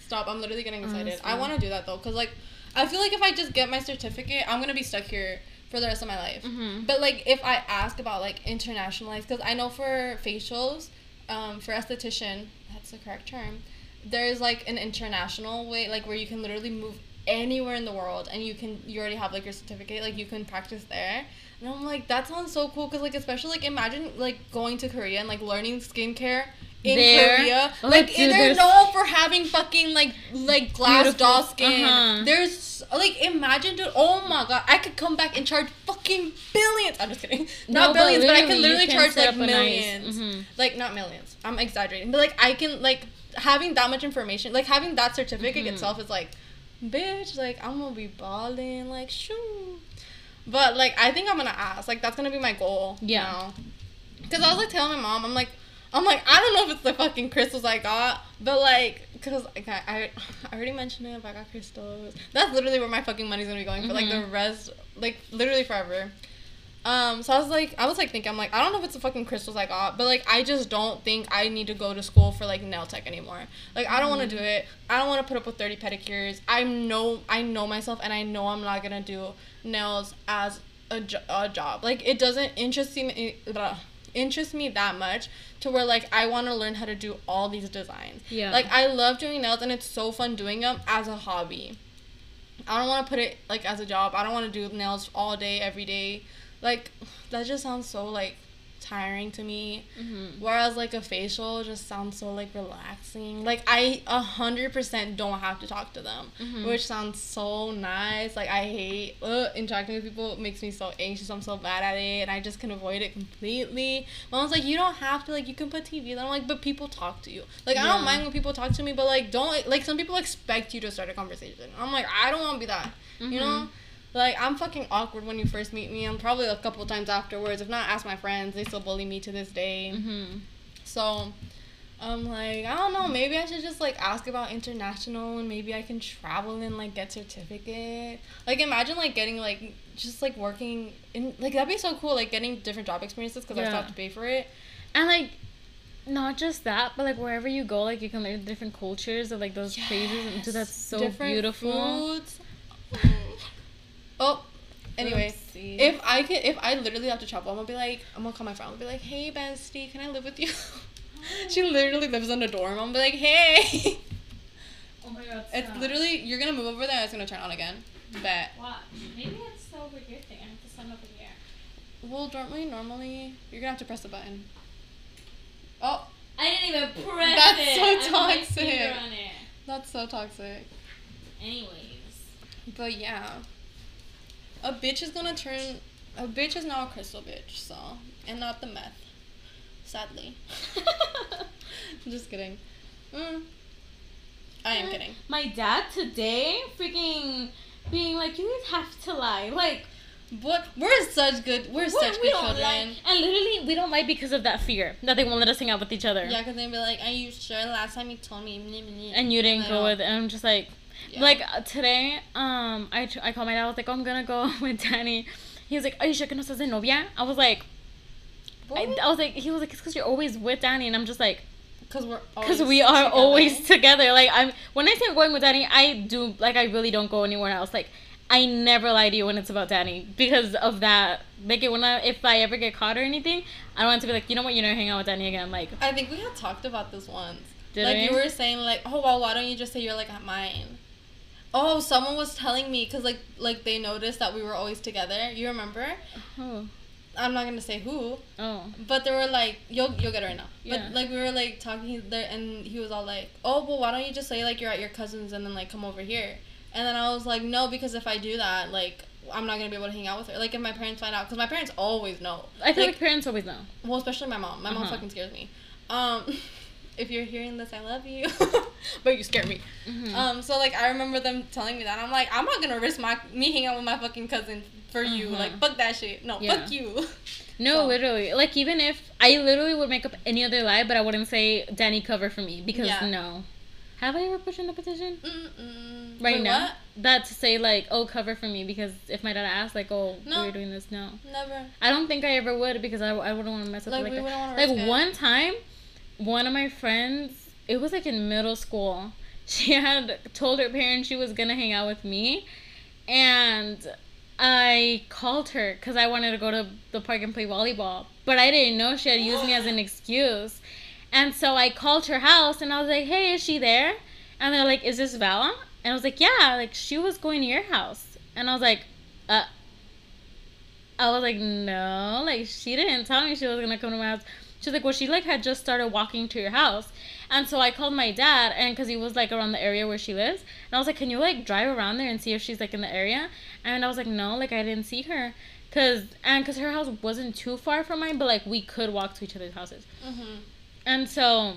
Stop, I'm literally getting excited. I want to do that though, cause like, I feel like if I just get my certificate, I'm gonna be stuck here for the rest of my life. mhm. But like, if I ask about like internationalized, because I know for facials, um, for esthetician, that's the correct term. There's like an international way, like where you can literally move anywhere in the world, and you can you already have like your certificate, like you can practice there. And I'm like, that sounds so cool, cause like especially like imagine like going to Korea and like learning skincare. In There? Korea, like they're there's- known for having fucking like like glass Beautiful. doll skin. Uh-huh. There's like imagine, dude. Oh my god, I could come back and charge fucking billions. I'm just kidding. No, Not billions, but, I can literally can charge like up a nice- 1000000s mhm. Like not millions. I'm exaggerating, but like I can like having that much information, like having that certificate Mhm. itself is like, bitch, like I'm gonna be balling, like shoo. But like I think I'm gonna ask. Like that's gonna be my goal. Yeah. Because I was like telling my mom, I'm like, I'm like, I don't know if it's the fucking crystals I got, but like, because I, I, I already mentioned it, if I got crystals. That's literally where my fucking money's gonna be going for like the Mhm. rest, like literally forever. Um, so I was like, I was like thinking, I'm like, I don't know if it's the fucking crystals I got, but like, I just don't think I need to go to school for like nail tech anymore. Like, I don't want to do it. I don't want to put up with 30 pedicures. I know, I know myself, and I know I'm not gonna do nails as a, jo- a job. Like, it doesn't interest me, blah, interest me that much to where like I want to learn how to do all these designs. Yeah. Like, I love doing nails, and it's so fun doing them as a hobby. I don't want to put it like as a job. I don't want to do nails all day, every day. Like that just sounds so like tiring to me. Mhm. Whereas like a facial just sounds so like relaxing. Like I a hundred percent don't have to talk to them, Mhm. which sounds so nice. Like I hate uh, interacting with people. It makes me so anxious. I'm so bad at it, and I just can avoid it completely. Mom's like, you don't have to. Like you can put TV. And I'm like, but people talk to you. Like I don't mind when people talk to me, but like don't like some people expect you to start a conversation. I'm like, I don't want to be that. You Mhm. know. Like I'm fucking awkward when you first meet me, and probably a couple times afterwards. If not, ask my friends. They still bully me to this day. Mhm. So I'm like, I don't know. Maybe I should just like ask about international, and maybe I can travel and like get certificate. Like imagine like getting like just like working in like that'd be so cool. Like getting different job experiences because I still Yeah. have to pay for it. And like, not just that, but like wherever you go, like you can learn different cultures of like those places, and dude, that's so Different beautiful. Foods. oh, anyway. Oopsie. If I can, if I literally have to travel, I'm gonna be like, I'm gonna call my friend. I'm gonna be like, hey, bestie, can I live with you? she literally lives in a dorm. I'm gonna be like, hey. oh my god, it's literally you're gonna move over there. It's gonna turn on again. Bet. watch. Maybe it's the over here thing. I have to stand over here. Well, don't we normally? You're gonna have to press the button. Oh, I didn't even press That's it. so I put my toxic. finger on it. that's so toxic. Anyways. But yeah, a bitch is gonna turn. A bitch is now a crystal bitch. So, and not the meth. Sadly. I'm just kidding. Mm. I am kidding. My dad today freaking being like, you guys have to lie. Like, But we're such good. We're, such we good children. lie. And literally, we don't lie because of that fear that they won't let us hang out with each other. Yeah, because they'd be like, "Are you sure? Last time you told me." meh, meh, meh." And you didn't I go with it. And I'm just like, Yeah. like uh, today, um, I, I called my dad. I was like, oh, I'm gonna go with Danny. He was like, Are you sure que no estás de novia? I was like, I, I was like, he was like, it's because you're always with Danny, and I'm just like, Because we're because we are together. always together. Like I'm when I say I'm going with Danny, I do like I really don't go anywhere else. Like I never lie to you when it's about Danny because of that. Like it, when I if I ever get caught or anything, I don't want to be like, you know what, you never hang out with Danny again. Like I think we had talked about this once. Did like we? you were saying, like, oh well, why don't you just say you're like at mine? Oh, someone was telling me because like like they noticed that we were always together. You remember? oh I'm not gonna say who, oh but they were like, you'll you'll get it right now. Yeah. But like we were like talking there, and he was all like, oh well, why don't you just say like you're at your cousin's and then like come over here? And then I was like, no, because if I do that, like I'm not gonna be able to hang out with her. Like if my parents find out, because my parents always know. I feel like, like parents always know. well, especially my mom. My mom Uh-huh. fucking scares me. Um, if you're hearing this, I love you, but you scare me. Mhm. Um, so like I remember them telling me that. I'm like, I'm not gonna risk my me hanging out with my fucking cousin for you. Uh-huh. Like fuck that shit. No, Yeah. fuck you. No, So- literally. Like even if I literally would make up any other lie, but I wouldn't say Danny cover for me because Yeah. no. Have I ever pushed in a petition? Mm-mm. Right Wait, now? what? That to say like, oh cover for me because if my dad asked like, oh No. we're doing this, no. Never. I don't think I ever would because I, I wouldn't want to mess up Like, like, that. Like risk it. one time, one of my friends, it was like in middle school. She had told her parents she was gonna hang out with me, and I called her because I wanted to go to the park and play volleyball, but I didn't know she had used me as an excuse. And so I called her house and I was like, "Hey, is she there?" And they're like, "Is this Vala?" And I was like, "Yeah." Like she was going to your house, and I was like, "Uh." I was like, "No, like she didn't tell me she was gonna come to my house." She's like, "Well, she like had just started walking to your house." And so I called my dad, and because he was like around the area where she lives, and I was like, "Can you like drive around there and see if she's like in the area?" And I was like, "No, like I didn't see her." Cause and cause her house wasn't too far from mine, but like we could walk to each other's houses. Mm-hmm. And so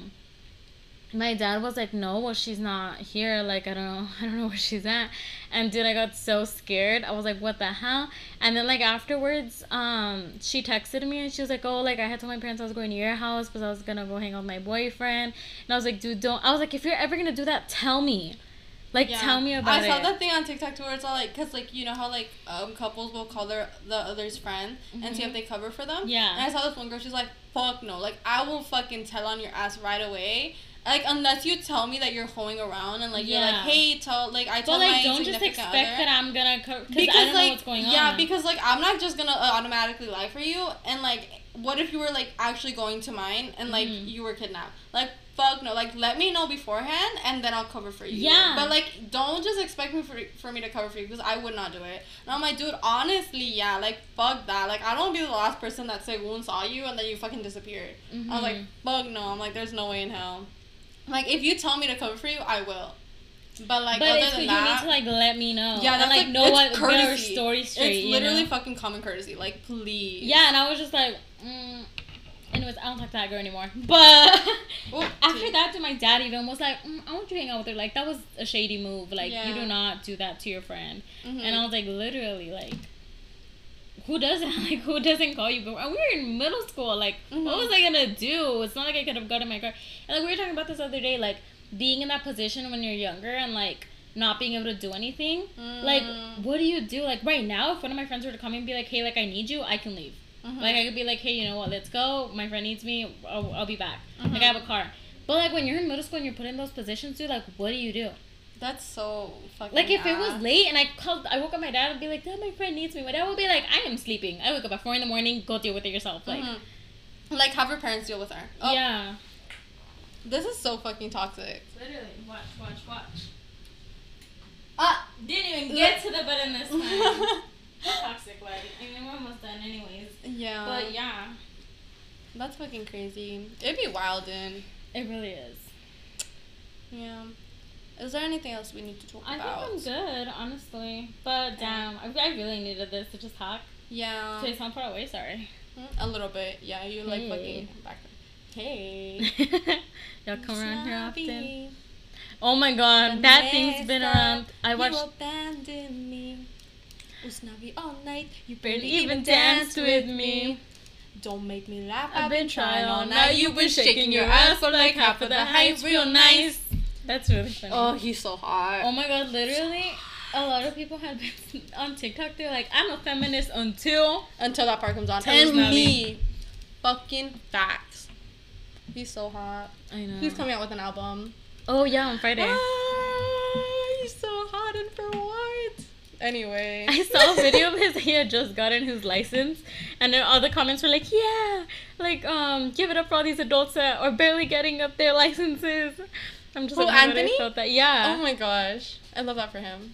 my dad was like, "No, well she's not here. Like I don't know, I don't know where she's at." And dude, I got so scared. I was like, "What the hell?" And then like afterwards, um, she texted me and she was like, "Oh, like I had told my parents I was going to your house because I was gonna go hang out with my boyfriend." And I was like, "Dude, don't." I was like, "If you're ever gonna do that, tell me." Like, tell me about it. I it. saw that thing on TikTok too, where it's all like, cause like you know how like um couples will call their the other's friend and see Mhm. if they cover for them. Yeah. And I saw this one girl. She's like, "Fuck no! Like I will fucking tell on your ass right away. Like unless you tell me that you're hoeing around and like you're like, hey, tell like I But like, my don't just expect other. that I'm gonna co- because I don't like know what's going on. yeah because like i'm not just gonna uh, automatically lie for you. And like what if you were like actually going to mine and like Mhm. you were kidnapped? Like fuck no. Like let me know beforehand and then i'll cover for you. Yeah. but like don't just expect me for, for me to cover for you because i would not do it. And i'm like dude honestly yeah like fuck that. Like i don't be the last person that según saw you and then you fucking disappeared i was like fuck no. I'm like there's no way in hell like if you tell me to cover for you i will but like but other than you that need to like let me know. yeah, and, like, like, know it's what get our courtesy. story straight. It's you literally know? fucking common courtesy. Like, please. Yeah, and I was just like, mm. anyways, I don't talk to that girl anymore. But Oh, after that, to my dad even was like, mm, I want you to hang out with her. Like that was a shady move. Like you do not do that to your friend. Mhm. And I was like, literally, like. Who does that? Like, who doesn't call you? But we were in middle school. Like, Mhm. what was I gonna do? It's not like I could have gotten in my car. And like we were talking about this other day, like being in that position when you're younger and like not being able to do anything. Like, Mm. what do you do? Like right now, if one of my friends were to come and be like, "Hey, like I need you," I can leave. Mhm. Like I could be like, "Hey, you know what? Let's go. My friend needs me. I'll, I'll be back." Mhm. Like I have a car. But like when you're in middle school and you're put in those positions, dude, like what do you do? That's so fucking. Like if it was late and I called, I woke up my dad and be like, "Dad, my friend needs me." My dad would be like, "I am sleeping. I wake up at four in the morning. Go deal with it yourself." Like, Mhm. Like have your parents deal with her. Oh, yeah. This is so fucking toxic. Literally, watch, watch, watch. Ah. Didn't even get to the button this time. Toxic, like I mean, we're almost done, anyways. yeah. But yeah, That's fucking crazy. It'd be wild, in. it really is. Yeah. Is there anything else we need to talk I about? I think I'm good, honestly. But damn, I, I really needed this to just talk. Yeah. Today's not far away. Sorry. Mm, A little bit. Yeah. You like Hey. fucking back. Hey. Y'all come around here often. Oh my god, that thing's been around. I watched. You abandoned me. Usnavi all night. You Barely even danced with me. Don't make me laugh. I've been trying all night. You've been shaking your ass for like half of the heights. Real nice. That's really funny. Oh, he's so hot. Oh my god, literally, a lot of people have been on TikTok. They're like, I'm a feminist until. Until that part comes on. And us, me. Fucking facts. He's so hot. I know. He's coming out with an album. Oh yeah, on Friday. Ah, he's so hot and for what? Anyway. I saw a video of his. He had just gotten his license, and then all the comments were like, "Yeah, like um, give it up for all these adults that are barely getting up their licenses." I'm just like, oh my Anthony? I felt that. Yeah. Oh my gosh. I love that for him.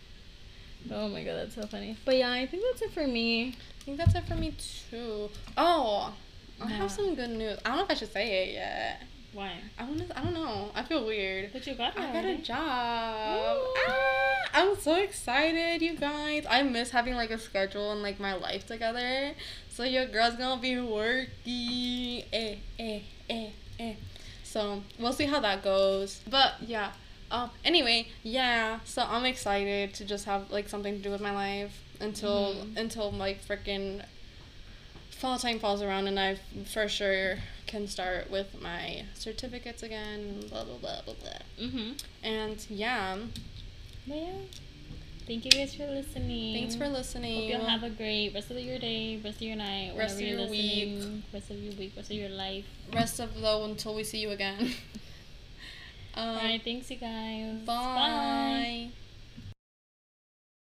Oh my god, that's so funny. But yeah, I think that's it for me. I think that's it for me too. Oh, I have some good news. I don't know if I should say it yet. Why? I want to. I don't know. I feel weird. But you got. I got a job. Ah, I'm so excited, you guys. I miss having like a schedule and like my life together. So your girl's gonna be working. Eh, eh, eh, eh. So we'll see how that goes. But yeah. Um. Anyway, yeah. So I'm excited to just have like something to do with my life until Mhm. until like freaking fall time falls around and I for sure can start with my certificates again. Blah blah blah blah blah. Mhm. And yeah, yeah. Thank you guys for listening. thanks for listening. Hope you'll have a great rest of your day, rest of your night, Rest of your week. rest of your week, rest of your life. Rest of though until we see you again. um, Alright, thanks you guys. bye.